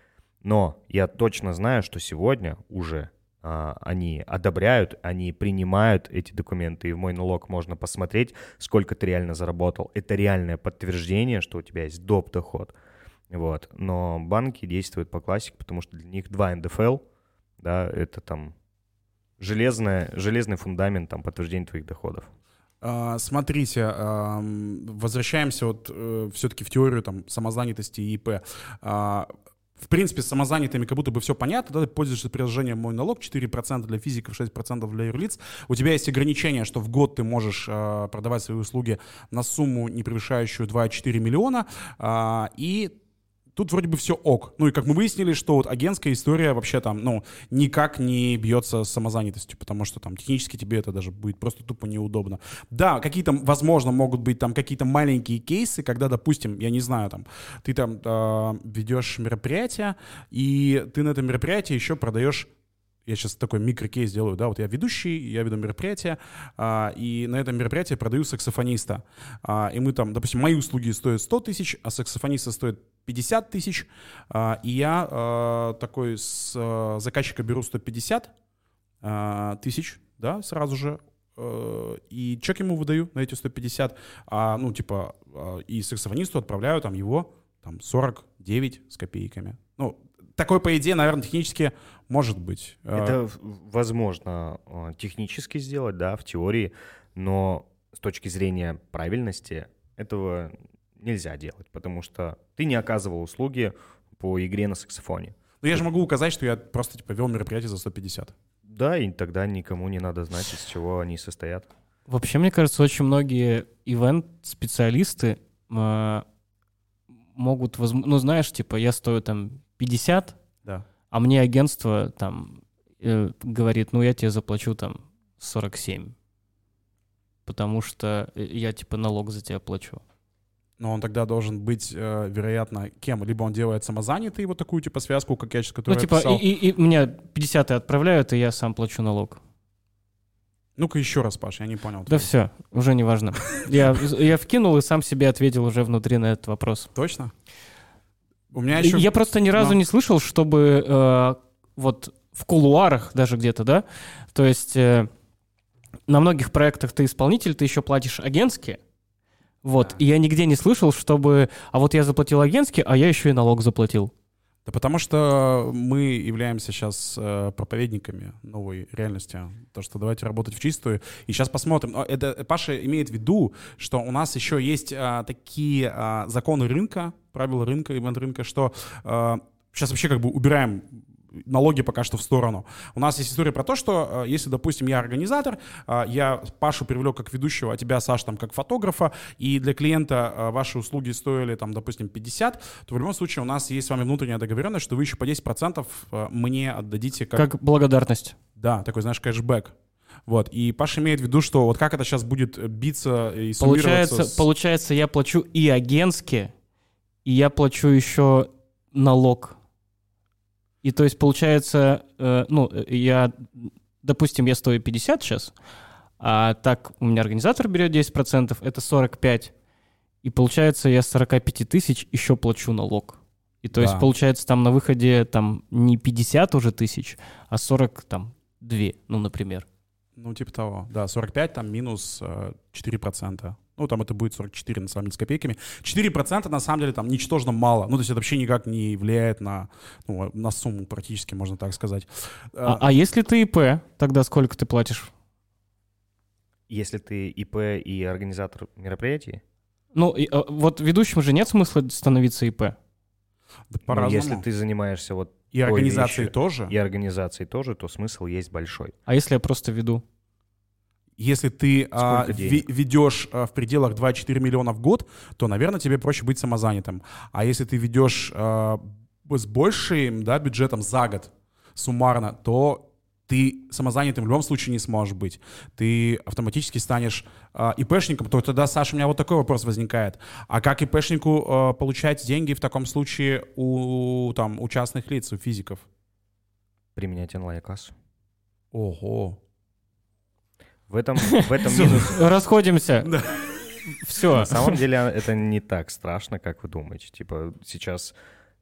Но я точно знаю, что сегодня уже они одобряют, они принимают эти документы, и в мой налог можно посмотреть, сколько ты реально заработал. Это реальное подтверждение, что у тебя есть доп. доход. Вот. Но банки действуют по классике, потому что для них два НДФЛ, да, это там железное, железный фундамент там, подтверждения твоих доходов. А, Смотрите, ам, возвращаемся вот все-таки в теорию там самозанятости и ИП. В принципе, с самозанятыми как будто бы все понятно, да, ты пользуешься приложением «Мой налог», 4% для физиков, 6% для юрлиц. У тебя есть ограничение, что в год ты можешь а, продавать свои услуги на сумму, не превышающую 2,4 миллиона, а, и тут вроде бы все ок. Ну и как мы выяснили, что вот агентская история вообще там, ну, никак не бьется с самозанятостью, потому что там технически тебе это даже будет просто тупо неудобно. Да, какие-то, возможно, могут быть там какие-то маленькие кейсы, когда, допустим, я не знаю, там, ты там э, ведешь мероприятие, и ты на этом мероприятии еще продаешь я сейчас такой микрокейс делаю, да, вот я ведущий, я веду мероприятие, а, и на этом мероприятии продаю саксофониста. А, и мы там, допустим, мои услуги стоят 100 тысяч, а саксофониста стоит 50 тысяч, а, и я а, такой с а, заказчика беру 150 а, тысяч, да, сразу же, и чек ему выдаю на эти 150, а, ну, типа, и саксофонисту отправляю там его там 49 с копейками. Ну, такой, по идее, наверное, технически может быть. Это возможно технически сделать, да, в теории, но с точки зрения правильности этого нельзя делать, потому что ты не оказывал услуги по игре на саксофоне. Ну, я же могу указать, что я просто, типа, вел мероприятие за 150. Да, и тогда никому не надо знать, из чего они состоят. Вообще, мне кажется, очень многие ивент-специалисты э, могут, возм- ну, знаешь, типа, я стою там 50, Да. а мне агентство там э, говорит, ну, я тебе заплачу там 47, потому что э, я, типа, налог за тебя плачу. Но он тогда должен быть, э, вероятно, кем? Либо он делает самозанятый вот такую, типа, связку, как я сейчас, которую ну, я типа, писал. и, и, и мне 50 отправляют, и я сам плачу налог. Ну-ка еще раз, Паш, я не понял. Да все, уже не важно. (laughs) Я, я вкинул и сам себе ответил уже внутри на этот вопрос. Точно? У меня еще... Я просто ни разу Ну. не слышал, чтобы э, вот в кулуарах даже где-то, да, то есть э, на многих проектах ты исполнитель, ты еще платишь агентские, вот, Да. и я нигде не слышал, чтобы, а вот я заплатил агентский, а я еще и налог заплатил. Да потому что мы являемся сейчас э, проповедниками новой реальности. То, что давайте работать в чистую. И сейчас посмотрим. Но Это, Паша имеет в виду, что у нас еще есть а, такие а, законы рынка, правила рынка, ивент-рынка, что сейчас вообще как бы убираем налоги пока что в сторону. У нас есть история про то, что э, если, допустим, я организатор, э, я Пашу привлек как ведущего, а тебя, Саш, там, как фотографа, и для клиента э, ваши услуги стоили, там, допустим, 50, то в любом случае у нас есть с вами внутренняя договоренность, что вы еще по 10% э, мне отдадите как, Как благодарность. да, такой, знаешь, кэшбэк. Вот, и Паша имеет в виду, что вот как это сейчас будет биться и Получается, с- получается, я плачу и агентские, и я плачу еще налог. И то есть получается, э, ну, э, я, допустим, я стою 50 сейчас, а так у меня организатор берет 10%, это 45. И получается, я с 45 тысяч еще плачу налог. И то есть Да. получается там на выходе там не 50 уже тысяч, а 40 там 2, ну, например. Ну, типа того. Да, 45 там минус э, 4%. Ну, там это будет 44, на самом деле, с копейками. 4% на самом деле там ничтожно мало. Ну, то есть это вообще никак не влияет на, ну, на сумму практически, можно так сказать. А, а если ты ИП, тогда сколько ты платишь? Если ты ИП и организатор мероприятий, Ну, и, а, вот ведущим же нет смысла становиться ИП. да ну, по-разному. если ты занимаешься вот И вещью, тоже. и организацией тоже, то смысл есть большой. А если я просто веду? Если ты а, ведешь а, в пределах 2-4 миллиона в год, то, наверное, тебе проще быть самозанятым. А если ты ведешь а, с большим да, бюджетом за год суммарно, то ты самозанятым в любом случае не сможешь быть. Ты автоматически станешь а, ИПшником. То тогда, Саша, у меня вот такой вопрос возникает. А как ИПшнику а, получать деньги в таком случае у, там, у частных лиц, у физиков? Применять онлайн-кассу. Ого. В этом, (laughs) в этом минус. Расходимся. Все. На самом деле это не так страшно, как вы думаете. Типа сейчас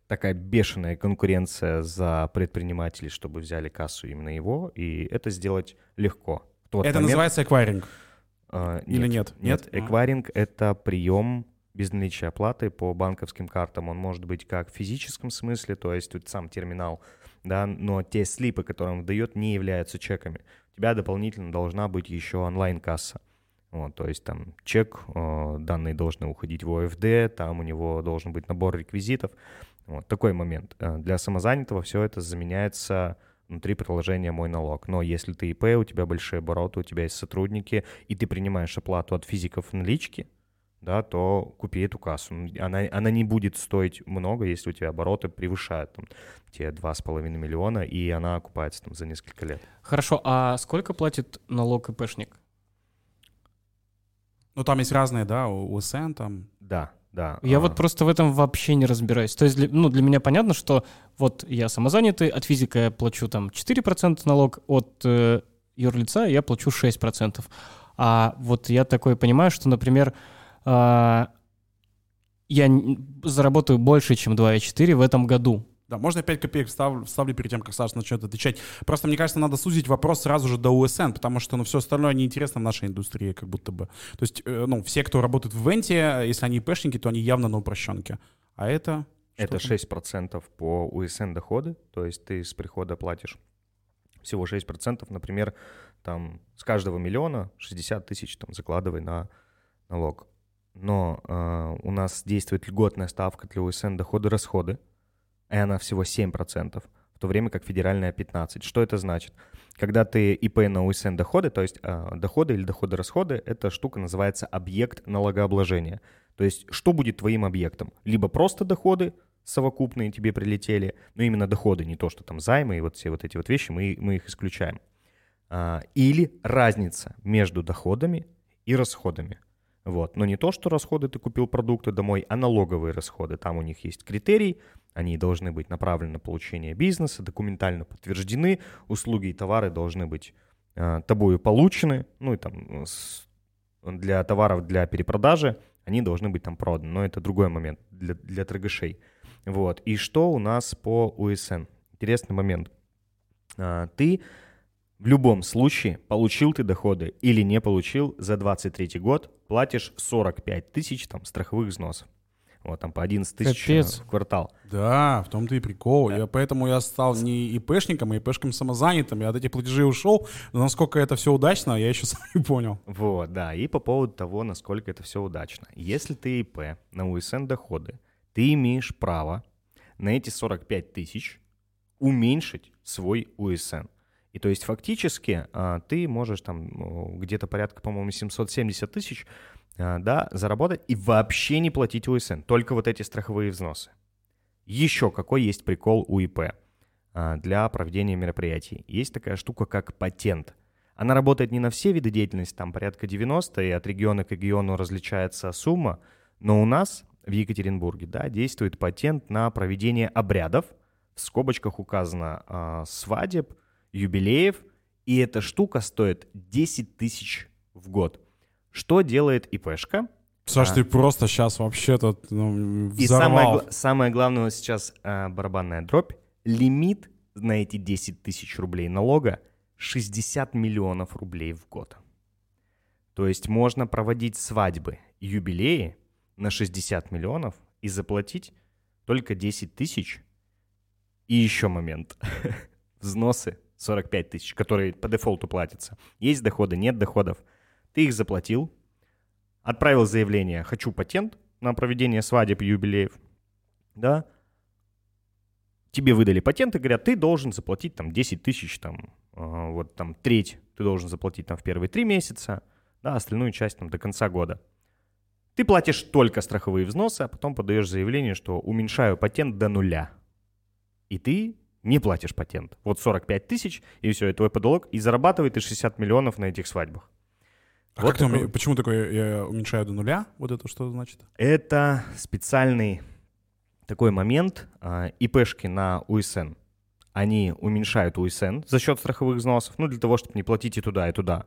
такая бешеная конкуренция за предпринимателей, чтобы взяли кассу именно его, и это сделать легко. Это момент- называется эквайринг. А, Или нет? Нет, Нет? А. эквайринг — это прием без наличия оплаты по банковским картам. Он может быть как в физическом смысле, то есть тут сам терминал, да, но те слипы, которые он выдает, не являются чеками. У тебя дополнительно должна быть еще онлайн-касса. Вот, то есть там чек, э, данные должны уходить в ОФД, там у него должен быть набор реквизитов. Вот такой момент. Э, Для самозанятого все это заменяется внутри приложения «Мой налог». Но если ты ИП, у тебя большие обороты, у тебя есть сотрудники, и ты принимаешь оплату от физиков в наличке, да, то купи эту кассу. Она, она не будет стоить много, если у тебя обороты превышают там, те 2,5 миллиона, и она окупается там, за несколько лет. Хорошо, а сколько платит налог ИПшник? Ну, там есть разные, да, у УСН там. Да, да. Я а, вот просто в этом вообще не разбираюсь. То есть, для, ну, для меня понятно, что вот я самозанятый, от физика я плачу там 4% налог, от э, юрлица я плачу 6%. А вот я такое понимаю, что, например, я н- заработаю больше, чем 2,4 в этом году. Да, можно я 5 копеек вставлю, вставлю перед тем, как Саша начнет отвечать. Просто, мне кажется, надо сузить вопрос сразу же до УСН, потому что, ну, все остальное неинтересно в нашей индустрии, как будто бы. То есть, э, ну, все, кто работает в ивенте, если они ИПшники, то они явно на упрощенке. А это... Это что 6% по УСН доходы, то есть ты с прихода платишь всего 6%, например, там с каждого миллиона 60 тысяч там закладывай на налог. Но э, у нас действует льготная ставка для УСН доходы-расходы, и она всего 7%, в то время как федеральная 15%. Что это значит? Когда ты ИП на УСН доходы, то есть э, доходы или доходы-расходы, эта штука называется объект налогообложения. То есть что будет твоим объектом? Либо просто доходы, совокупные тебе прилетели, но именно доходы, не то, что там займы и вот все вот эти вот вещи, мы, мы их исключаем. А, или разница между доходами и расходами. Вот. Но не то, что расходы ты купил продукты домой, а налоговые расходы. Там у них есть критерий, они должны быть направлены на получение бизнеса, документально подтверждены, услуги и товары должны быть э, тобою получены, ну и там с, для товаров для перепродажи они должны быть там проданы, но это другой момент для, для торгашей. Вот. И что у нас по УСН? Интересный момент. А, ты в любом случае, получил ты доходы или не получил, за 23 год платишь 45 тысяч там страховых взносов. Вот там по 11 тысяч Капец. в квартал. Да, в том-то и прикол. Я, поэтому я стал не ИПшником, а ИПшком самозанятым. Я от этих платежей ушел, но насколько это все удачно, я еще (laughs) сам не понял. Вот, да. И по поводу того, насколько это все удачно. Если ты ИП на УСН доходы, ты имеешь право на эти 45 тысяч уменьшить свой УСН. И то есть фактически а, ты можешь там ну, где-то порядка, по-моему, 770 тысяч а, да, заработать и вообще не платить УСН, только вот эти страховые взносы. Еще какой есть прикол у ИП а, для проведения мероприятий? Есть такая штука, как патент. Она работает не на все виды деятельности, там порядка 90, и от региона к региону различается сумма, но у нас в Екатеринбурге да, действует патент на проведение обрядов, в скобочках указано свадеб, юбилеев, и эта штука стоит 10 тысяч в год. Что делает ИПшка? Саш, А. ты просто сейчас вообще тут ну, И самое, взорвал. самое главное сейчас а, барабанная дробь. Лимит на эти 10 тысяч рублей налога 60 миллионов рублей в год. То есть можно проводить свадьбы, юбилеи на 60 миллионов и заплатить только 10 тысяч. И еще момент. (laughs) Взносы 45 тысяч, которые по дефолту платятся. Есть доходы, нет доходов. Ты их заплатил, отправил заявление «хочу патент» на проведение свадеб и юбилеев, да, тебе выдали патент и говорят, ты должен заплатить там 10 тысяч, там, а, вот там треть ты должен заплатить там в первые три месяца, да, остальную часть там до конца года. Ты платишь только страховые взносы, а потом подаешь заявление, что уменьшаю патент до нуля. И ты не платишь патент. Вот 45 тысяч, и все, это твой потолок, и зарабатывает ты 60 миллионов на этих свадьбах. А Вот как ты такой- уме- Почему такое я уменьшаю до нуля? Вот это что значит? Это специальный такой момент. а, ИПшки на УСН, они уменьшают УСН за счет страховых взносов, ну, для того, чтобы не платить и туда, и туда.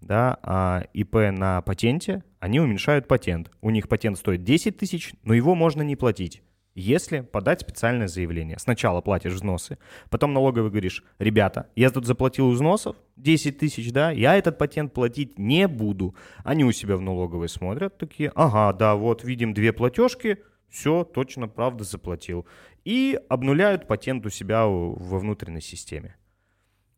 Да, а ИП на патенте, они уменьшают патент. У них патент стоит 10 тысяч, но его можно не платить, если подать специальное заявление. Сначала платишь взносы, потом налоговый говоришь, ребята, я тут заплатил взносов 10 тысяч, да, я этот патент платить не буду. Они у себя в налоговой смотрят, такие, ага, да, вот видим две платежки, все, точно, правда, заплатил. И обнуляют патент у себя во внутренней системе.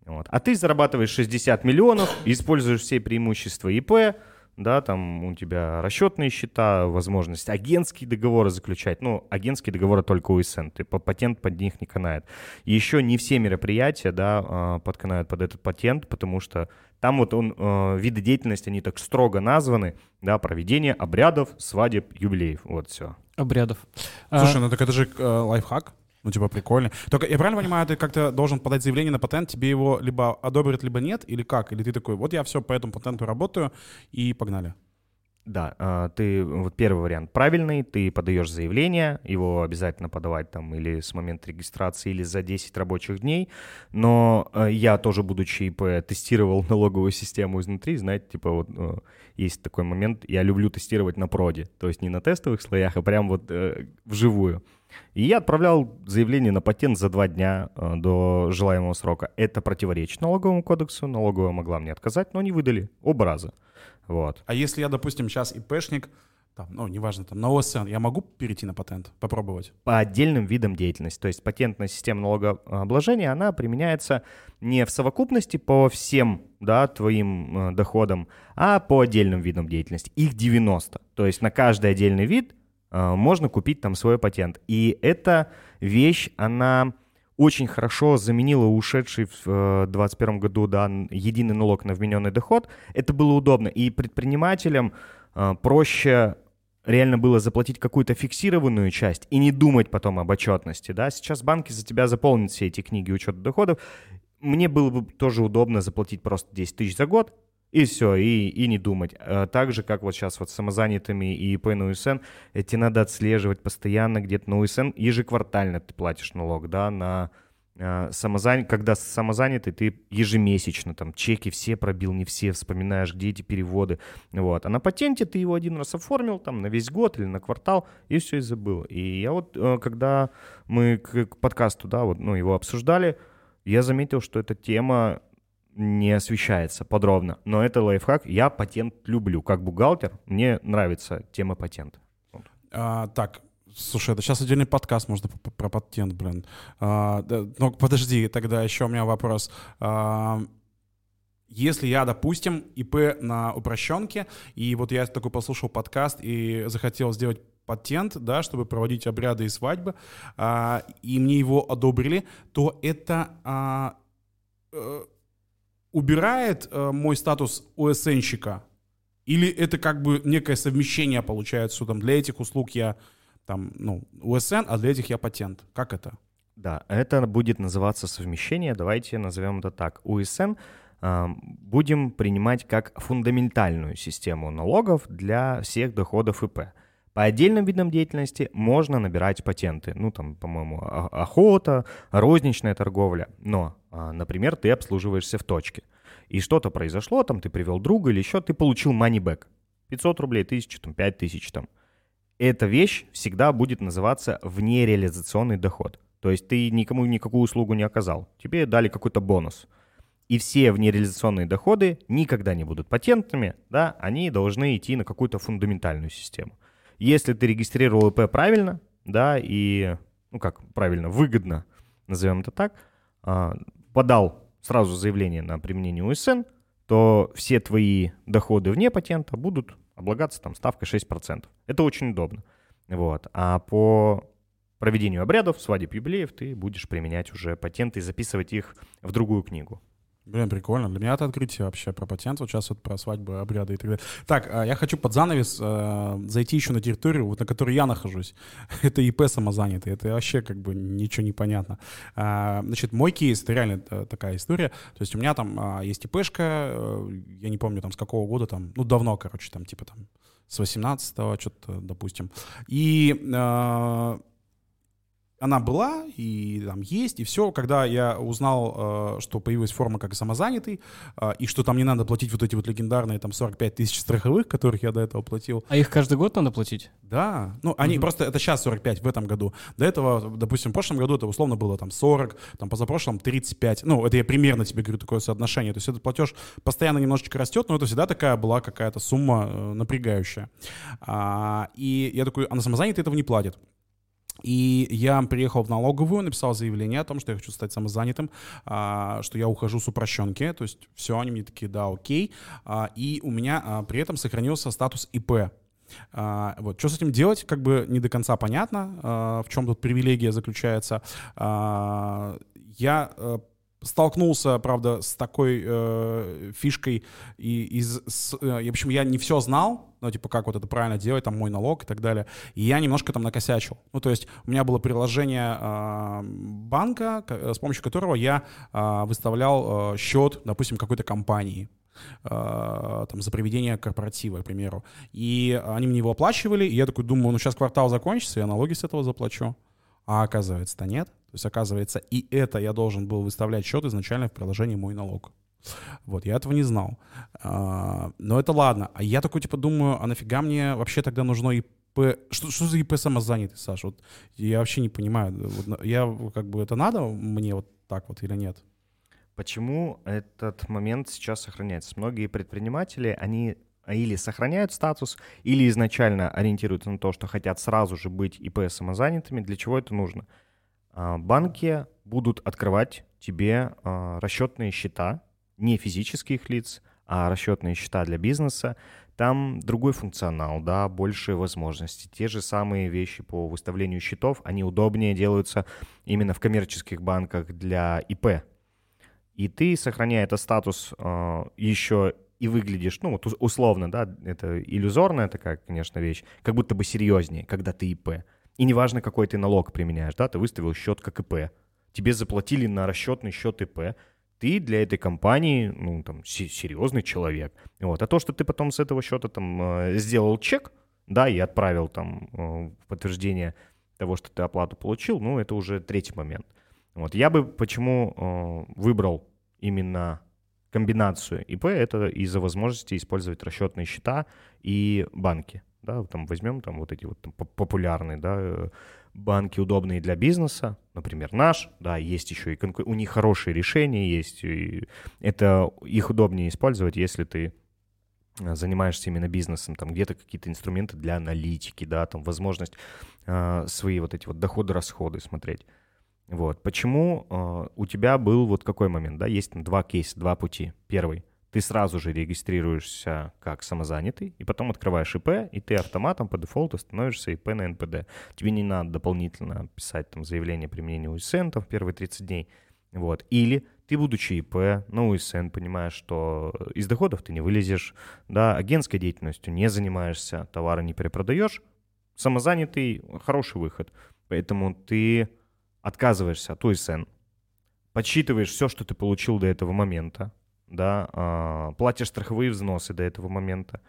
Вот. А ты зарабатываешь 60 миллионов, используешь все преимущества ИП, да, там у тебя расчетные счета, возможность агентские договоры заключать. Ну, агентские договоры только УСН, ты по- патент под них не канает. И еще не все мероприятия, да, а, подканают под этот патент, потому что там вот он, э, виды деятельности, они так строго названы, да, проведение обрядов, свадеб, юбилеев, вот все. Обрядов. А, Слушай, ну так это же э, лайфхак. Ну, типа, прикольно. Только я правильно понимаю, ты как-то должен подать заявление на патент, тебе его либо одобрят, либо нет, или как? Или ты такой, вот я все по этому патенту работаю, и погнали. Да, а, ты вот первый вариант правильный, ты подаешь заявление, его обязательно подавать там или с момента регистрации, или за 10 рабочих дней, но э, я тоже, будучи ИП, тестировал (laughs) налоговую систему изнутри, знаете, типа вот э, есть такой момент, я люблю тестировать на проде, то есть не на тестовых слоях, а прям вот э, вживую. И я отправлял заявление на патент за два дня э, до желаемого срока. Это противоречит налоговому кодексу. Налоговая могла мне отказать, но они выдали оба раза. Вот. А если я, допустим, сейчас ИПшник, там, ну, неважно, там, на ОСН, я могу перейти на патент, попробовать? По отдельным видам деятельности. То есть патентная система налогообложения, она применяется не в совокупности по всем да, твоим э, доходам, а по отдельным видам деятельности. Их 90. То есть на каждый отдельный вид можно купить там свой патент. И эта вещь, она очень хорошо заменила ушедший в 2021 э, году да, единый налог на вмененный доход. Это было удобно. И предпринимателям э, проще реально было заплатить какую-то фиксированную часть и не думать потом об отчетности, да, сейчас банки за тебя заполнят все эти книги учета доходов, мне было бы тоже удобно заплатить просто 10 тысяч за год, и все, и, и не думать. А так же, как вот сейчас вот с самозанятыми и ИП на УСН, эти надо отслеживать постоянно где-то на УСН, ежеквартально ты платишь налог, да, на а, самозан... когда самозанятый, ты ежемесячно там чеки все пробил, не все, вспоминаешь, где эти переводы. Вот. А на патенте ты его один раз оформил там на весь год или на квартал, и все и забыл. И я вот, э, когда мы к, к подкасту, да, вот, ну, его обсуждали, я заметил, что эта тема не освещается подробно. Но это лайфхак. Я патент люблю. Как бухгалтер, мне нравится тема патента. А, так, Слушай, это сейчас отдельный подкаст можно про патент, блин. А, да, но подожди, тогда еще у меня вопрос. А, если я, допустим, ИП на упрощенке, и вот я такой послушал подкаст и захотел сделать патент, да, чтобы проводить обряды и свадьбы, а, и мне его одобрили, то это а, а, убирает а, мой статус ОСНщика? Или это как бы некое совмещение получается, там для этих услуг я там, ну, УСН, а для этих я патент. Как это? Да, это будет называться совмещение, давайте назовем это так. УСН э, будем принимать как фундаментальную систему налогов для всех доходов ИП. По отдельным видам деятельности можно набирать патенты. Ну, там, по-моему, охота, розничная торговля. Но, например, ты обслуживаешься в точке. И что-то произошло, там ты привел друга или еще, ты получил back. 500 рублей, 1000, там, 5000 там эта вещь всегда будет называться внереализационный доход. То есть ты никому никакую услугу не оказал, тебе дали какой-то бонус. И все внереализационные доходы никогда не будут патентными, да, они должны идти на какую-то фундаментальную систему. Если ты регистрировал ИП правильно, да, и, ну как правильно, выгодно, назовем это так, а, подал сразу заявление на применение УСН, то все твои доходы вне патента будут облагаться там ставкой 6%. Это очень удобно. Вот. А по проведению обрядов, свадеб, юбилеев ты будешь применять уже патенты и записывать их в другую книгу. Блин, прикольно. Для меня это открытие вообще про патент. Вот сейчас вот про свадьбы, обряды и так далее. Так, а, я хочу под занавес э, зайти еще на территорию, вот на которой я нахожусь. (laughs) это ИП самозанятый. Это вообще как бы ничего не понятно. А, значит, мой кейс, это реально э, такая история. То есть у меня там а, есть ИПшка, э, я не помню там с какого года там, ну давно, короче, там типа там с 18-го, что-то, допустим. И она была и там есть, и все. Когда я узнал, э, что появилась форма как самозанятый, э, и что там не надо платить вот эти вот легендарные там 45 тысяч страховых, которых я до этого платил. А их каждый год надо платить? Да. Ну, они mm-hmm. просто, это сейчас 45 в этом году. До этого, допустим, в прошлом году это условно было там 40, там позапрошлом 35. Ну, это я примерно тебе говорю такое соотношение. То есть этот платеж постоянно немножечко растет, но это всегда такая была какая-то сумма э, напрягающая. А, и я такой, а на самозанятый этого не платит. И я приехал в налоговую, написал заявление о том, что я хочу стать самозанятым, а, что я ухожу с упрощенки, то есть все, они мне такие, да, окей. А, и у меня а, при этом сохранился статус ИП. Вот. Что с этим делать, как бы не до конца понятно, в чем тут привилегия заключается. Я э, столкнулся, правда, с такой э, фишкой и из, с, э, в общем, я не все знал, ну, типа, как вот это правильно делать, там, мой налог и так далее, и я немножко там накосячил. Ну, то есть у меня было приложение э, банка, с помощью которого я э, выставлял э, счет, допустим, какой-то компании, Uh, там, за проведение корпоратива, к примеру. И они мне его оплачивали, и я такой думаю, ну сейчас квартал закончится, я налоги с этого заплачу. А оказывается-то нет. То есть, оказывается, и это я должен был выставлять счет изначально в приложении «Мой налог». Вот, я этого не знал. А, но это ладно. А я такой, типа, думаю, а нафига мне вообще тогда нужно ИП. Что, что за ИП самозанятый, Саша? Вот я вообще не понимаю. Вот, я как бы это надо мне вот так вот или нет? Почему этот момент сейчас сохраняется? Многие предприниматели, они или сохраняют статус, или изначально ориентируются на то, что хотят сразу же быть ИП самозанятыми. Для чего это нужно? А, банки будут открывать тебе а, расчетные счета, не физических лиц, а расчетные счета для бизнеса. Там другой функционал, да, больше возможностей. Те же самые вещи по выставлению счетов, они удобнее делаются именно в коммерческих банках для ИП, и ты, сохраняя этот статус, э, еще и выглядишь, ну, вот условно, да, это иллюзорная такая, конечно, вещь, как будто бы серьезнее, когда ты ИП. И неважно, какой ты налог применяешь, да, ты выставил счет как ИП. Тебе заплатили на расчетный счет ИП, ты для этой компании, ну, там, серьезный человек. Вот. А то, что ты потом с этого счета там э, сделал чек, да, и отправил там э, в подтверждение того, что ты оплату получил, ну, это уже третий момент. Вот. Я бы почему э, выбрал именно комбинацию ИП, это из-за возможности использовать расчетные счета и банки. Да, там возьмем там вот эти вот там, популярные да, э, банки, удобные для бизнеса, например, наш, да, есть еще и конкур... у них хорошие решения есть, и это их удобнее использовать, если ты э, занимаешься именно бизнесом, там где-то какие-то инструменты для аналитики, да, там возможность э, свои вот эти вот доходы-расходы смотреть. Вот. Почему э, у тебя был вот какой момент, да, есть там два кейса, два пути. Первый, ты сразу же регистрируешься как самозанятый, и потом открываешь ИП, и ты автоматом по дефолту становишься ИП на НПД. Тебе не надо дополнительно писать там заявление о применении УСН в первые 30 дней. Вот. Или ты, будучи ИП на УСН, понимаешь, что из доходов ты не вылезешь, да, агентской деятельностью не занимаешься, товары не перепродаешь, самозанятый — хороший выход. Поэтому ты отказываешься от УСН, подсчитываешь все, что ты получил до этого момента, да, э, платишь страховые взносы до этого момента,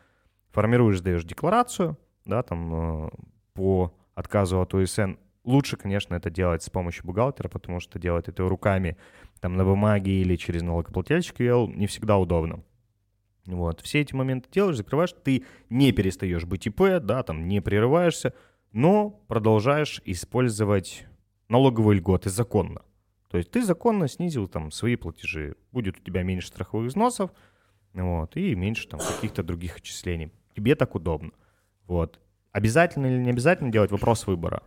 формируешь, даешь декларацию, да, там э, по отказу от УСН. Лучше, конечно, это делать с помощью бухгалтера, потому что делать это руками там на бумаге или через налогоплательщик не всегда удобно. Вот. Все эти моменты делаешь, закрываешь, ты не перестаешь быть ИП, да, там не прерываешься, но продолжаешь использовать налоговые льготы законно. То есть ты законно снизил там свои платежи. Будет у тебя меньше страховых взносов, вот, и меньше там каких-то других отчислений. Тебе так удобно. Вот. Обязательно или не обязательно делать вопрос выбора?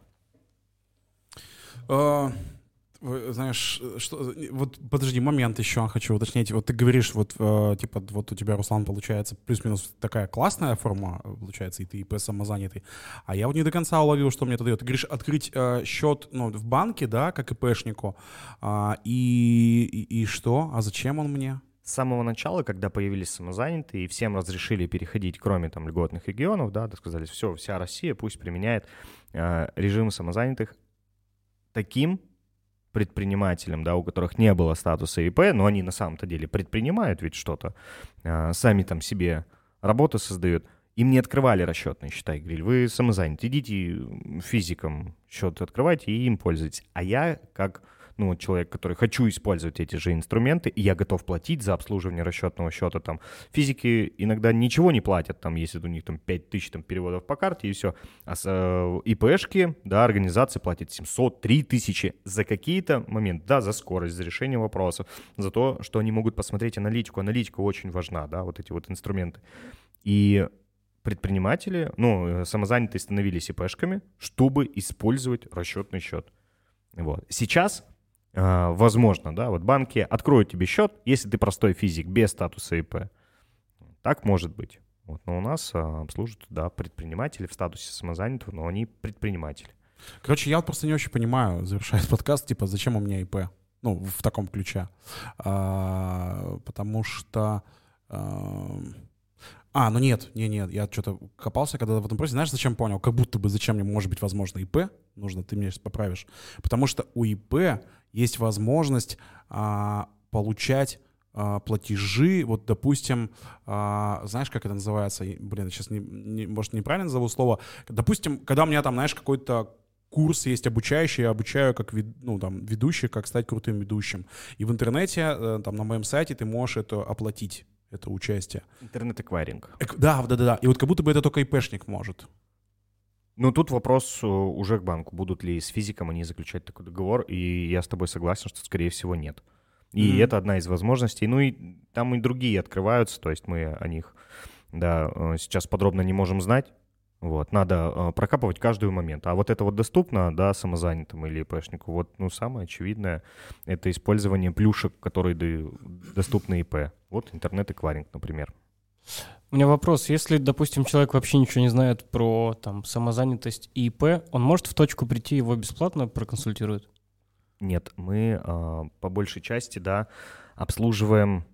Знаешь, что, вот подожди, момент еще хочу уточнить. Вот ты говоришь, вот, э, типа, вот у тебя, Руслан, получается плюс-минус такая классная форма, получается, и ты ИП самозанятый. А я вот не до конца уловил, что мне это дает. Ты говоришь, открыть э, счет ну, в банке, да, как ИПшнику, э, и, и, и что? А зачем он мне? С самого начала, когда появились самозанятые, и всем разрешили переходить, кроме там льготных регионов, да сказали, все, вся Россия пусть применяет э, режим самозанятых таким предпринимателям, да, у которых не было статуса ИП, но они на самом-то деле предпринимают ведь что-то, а, сами там себе работу создают, им не открывали расчетные счета и говорили, вы самозаняты, идите физикам счет открывайте и им пользуйтесь. А я, как ну, человек, который хочу использовать эти же инструменты, и я готов платить за обслуживание расчетного счета, там, физики иногда ничего не платят, там, если у них там 5000 там, переводов по карте и все, а с, э, ИПшки, да, организации платят 700, 3000 за какие-то моменты, да, за скорость, за решение вопросов, за то, что они могут посмотреть аналитику, аналитика очень важна, да, вот эти вот инструменты. И предприниматели, ну, э, самозанятые становились ИПшками, чтобы использовать расчетный счет. Вот. Сейчас возможно, да, вот банки откроют тебе счет, если ты простой физик, без статуса ИП. Так может быть. Вот, но у нас а, обслуживают, да, предприниматели в статусе самозанятого, но они предприниматели. Короче, я просто не очень понимаю, завершая (laughs) подкаст, типа, зачем у меня ИП? Ну, в таком ключе. А, потому что... А, а, ну нет, нет, нет, я что-то копался, когда в этом вопросе, знаешь, зачем понял? Как будто бы зачем мне может быть возможно ИП, нужно, ты меня сейчас поправишь. Потому что у ИП есть возможность а, получать а, платежи, вот, допустим, а, знаешь, как это называется, блин, сейчас, не, не, может, неправильно назову слово, допустим, когда у меня там, знаешь, какой-то курс есть обучающий, я обучаю как ну, там, ведущих, как стать крутым ведущим. И в интернете, э, там, на моем сайте ты можешь это оплатить это участие. Интернет-эквайринг. Да, да, да, да. И вот как будто бы это только ИПшник может. Ну, тут вопрос э, уже к банку. Будут ли с физиком они заключать такой договор? И я с тобой согласен, что, скорее всего, нет. И Мгм. это одна из возможностей. Ну и там и другие открываются, то есть мы о них, да, э, сейчас подробно не можем знать. Вот, надо э, прокапывать каждый момент. А вот это вот доступно, да, самозанятому или ИПшнику, вот, ну, самое очевидное, это использование плюшек, которые доступны ИП. Вот интернет-эквайринг, например. У меня вопрос. Если, допустим, человек вообще ничего не знает про там, самозанятость и ИП, он может в точку прийти, его бесплатно проконсультируют? Нет, мы э, по большей части, да, обслуживаем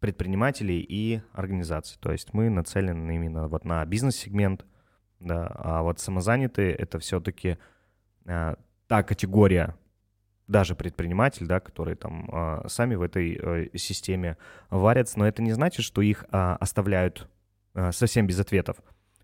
предпринимателей и организаций. То есть мы нацелены именно вот на бизнес-сегмент, да, а вот самозанятые — это все-таки та категория, даже предприниматель, да, которые там э, сами в этой э, системе варятся, но это не значит, что их э, оставляют э, совсем без ответов.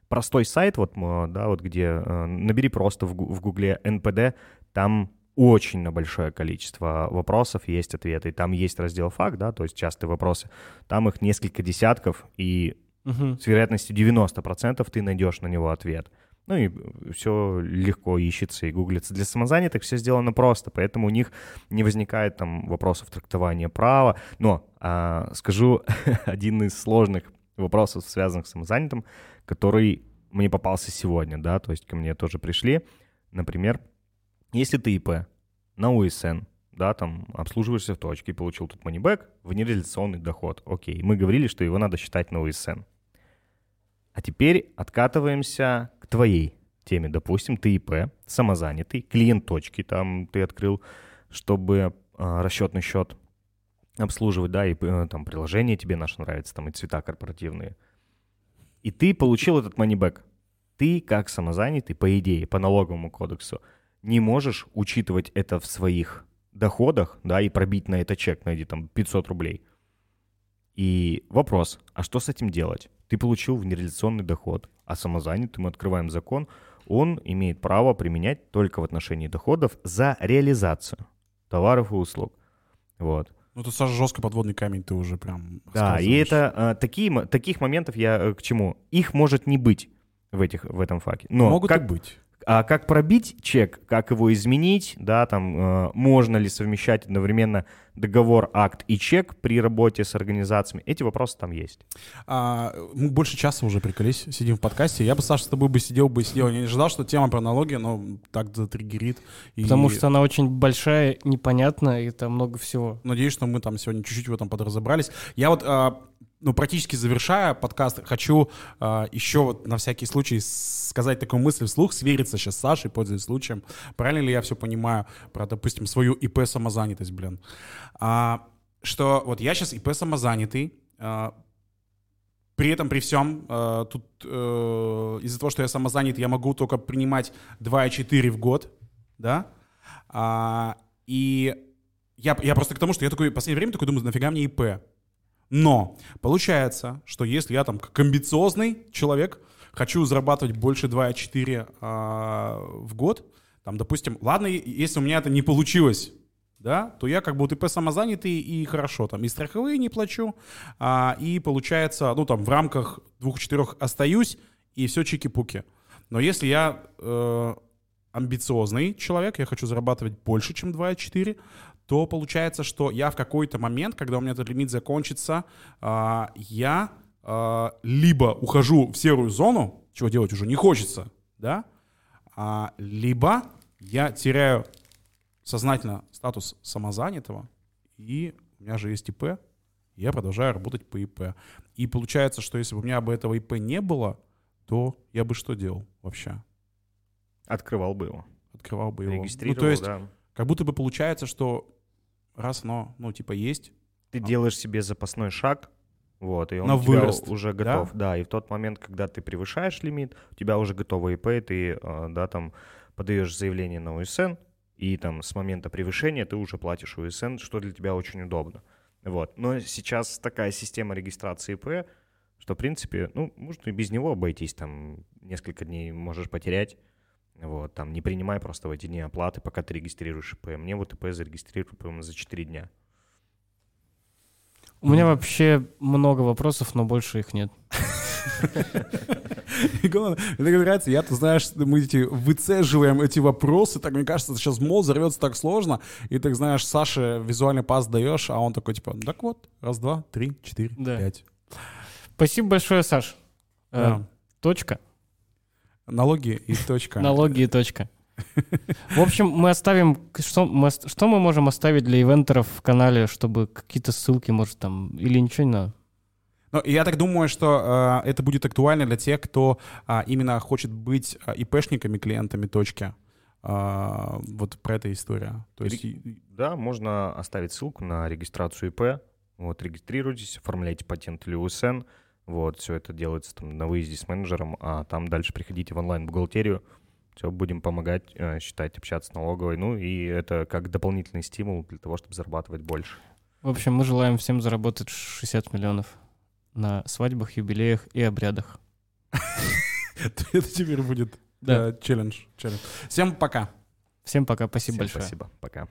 Простой сайт, вот, да, вот где э, набери просто в, в гугле НПД, там очень на большое количество вопросов есть ответы. И Там есть раздел факт, да, то есть частые вопросы. Там их несколько десятков, и Мгм. с вероятностью 90% ты найдешь на него ответ. Ну и все легко ищется и гуглится. Для самозанятых все сделано просто, поэтому у них не возникает там вопросов трактования права. Но а, скажу (laughs) один из сложных вопросов, связанных с самозанятым, который мне попался сегодня, да, то есть ко мне тоже пришли. Например, если ты ИП на УСН, да, там обслуживаешься в точке получил тут манибэк, внереализационный доход, окей. Мы говорили, что его надо считать на УСН. А теперь откатываемся к твоей теме. Допустим, ты ИП, самозанятый, клиент точки там ты открыл, чтобы а, расчетный счет обслуживать, да, и э, там приложение тебе наше нравится, там и цвета корпоративные. И ты получил этот манибэк. Ты, как самозанятый, по идее, по налоговому кодексу, не можешь учитывать это в своих доходах, да, и пробить на это чек, найди там 500 рублей. И вопрос, а что с этим делать? Ты получил внереализационный доход, а самозанятый, мы открываем закон, он имеет право применять только в отношении доходов за реализацию товаров и услуг. Вот. Ну, тут, Саша, жестко подводный камень ты уже прям Да, и это а, такие, таких моментов я э, к чему? Их может не быть в, этих, в этом факе. Но Могут как, и быть. а как пробить чек, как его изменить, да, там, э, можно ли совмещать одновременно договор, акт и чек при работе с организациями, эти вопросы там есть. А, мы больше часа уже приколись, сидим в подкасте. Я бы, Саша, с тобой бы сидел, бы сидел. Я не ожидал, что тема про налоги, но так затриггерит. И Потому что она очень большая, непонятная, и там много всего. Надеюсь, что мы там сегодня чуть-чуть в этом подразобрались. Я вот, а, ну, практически завершая подкаст, хочу а, еще вот на всякий случай сказать такую мысль вслух, свериться сейчас с Сашей, пользуясь случаем. Правильно ли я все понимаю про, допустим, свою ИП-самозанятость, блин? А, что вот я сейчас ИП-самозанятый, а, при этом, при всем, э, тут э, из-за того, что я самозанят, я могу только принимать 2,4 в год, да, А, и я, я просто к тому, что я такой, в последнее время такой думаю, нафига мне ИП? Но получается, что если я там как амбициозный человек, хочу зарабатывать больше 2,4 а, в год, там, допустим, ладно, если у меня это не получилось, да, то я как бы вот ИП самозанятый и хорошо, там, и страховые не плачу, а, и получается, ну, там, в рамках двух-четырех остаюсь, и все чики-пуки. Но если я э, амбициозный человек, я хочу зарабатывать больше, чем 2,4, то получается, что я в какой-то момент, когда у меня этот лимит закончится, а, я а, либо ухожу в серую зону, чего делать уже не хочется, да, а, либо я теряю сознательно статус самозанятого, и у меня же есть ИП, я продолжаю работать по ИП. И получается, что если бы у меня бы этого ИП не было, то я бы что делал вообще? Открывал бы его. Открывал бы его. Регистрировал, ну, то есть, да. как будто бы получается, что раз оно, ну, типа, есть, Ты делаешь себе запасной шаг, вот, и он На у тебя вырост, уже да? готов. Да? и в тот момент, когда ты превышаешь лимит, у тебя уже готово ИП, ты, э, да, там, подаешь заявление на УСН, и там с момента превышения ты уже платишь УСН, что для тебя очень удобно. Вот. Но сейчас такая система регистрации ИП, что, в принципе, ну, можно и без него обойтись, там, несколько дней можешь потерять, вот, там, не принимай просто в эти дни оплаты, пока ты регистрируешь ИП. Мне вот ИП зарегистрировали, по-моему, за 4 дня. У меня вообще много вопросов, но больше их нет. Мне так нравится, я-то, знаешь, мы эти выцеживаем эти вопросы, так мне кажется, сейчас мол взорвется так сложно, и так, знаешь, Саше визуальный пас даешь, а он такой, типа, так вот, раз, два, три, четыре, Да. пять. Спасибо большое, Саш. Э, Да. Точка. Налоги и точка. Налоги и точка. В общем, мы оставим... Что мы, что мы можем оставить для ивентеров в канале, чтобы какие-то ссылки, может, там... Или ничего не надо? Ну, я так думаю, что э, это будет актуально для тех, кто а, именно хочет быть а, ИПшниками, клиентами точки. А, вот про это история. То есть, Да, можно оставить ссылку на регистрацию ИП. Вот, регистрируйтесь, оформляйте патент или УСН. Вот, все это делается там на выезде с менеджером, а там дальше приходите в онлайн-бухгалтерию. Все, будем помогать, э, считать, общаться с налоговой. Ну, и это как дополнительный стимул для того, чтобы зарабатывать больше. В общем, мы желаем всем заработать 60 миллионов на свадьбах, юбилеях и обрядах. (laughs) это теперь будет э, челлендж. Всем пока. Всем пока, спасибо большое. Спасибо. Пока.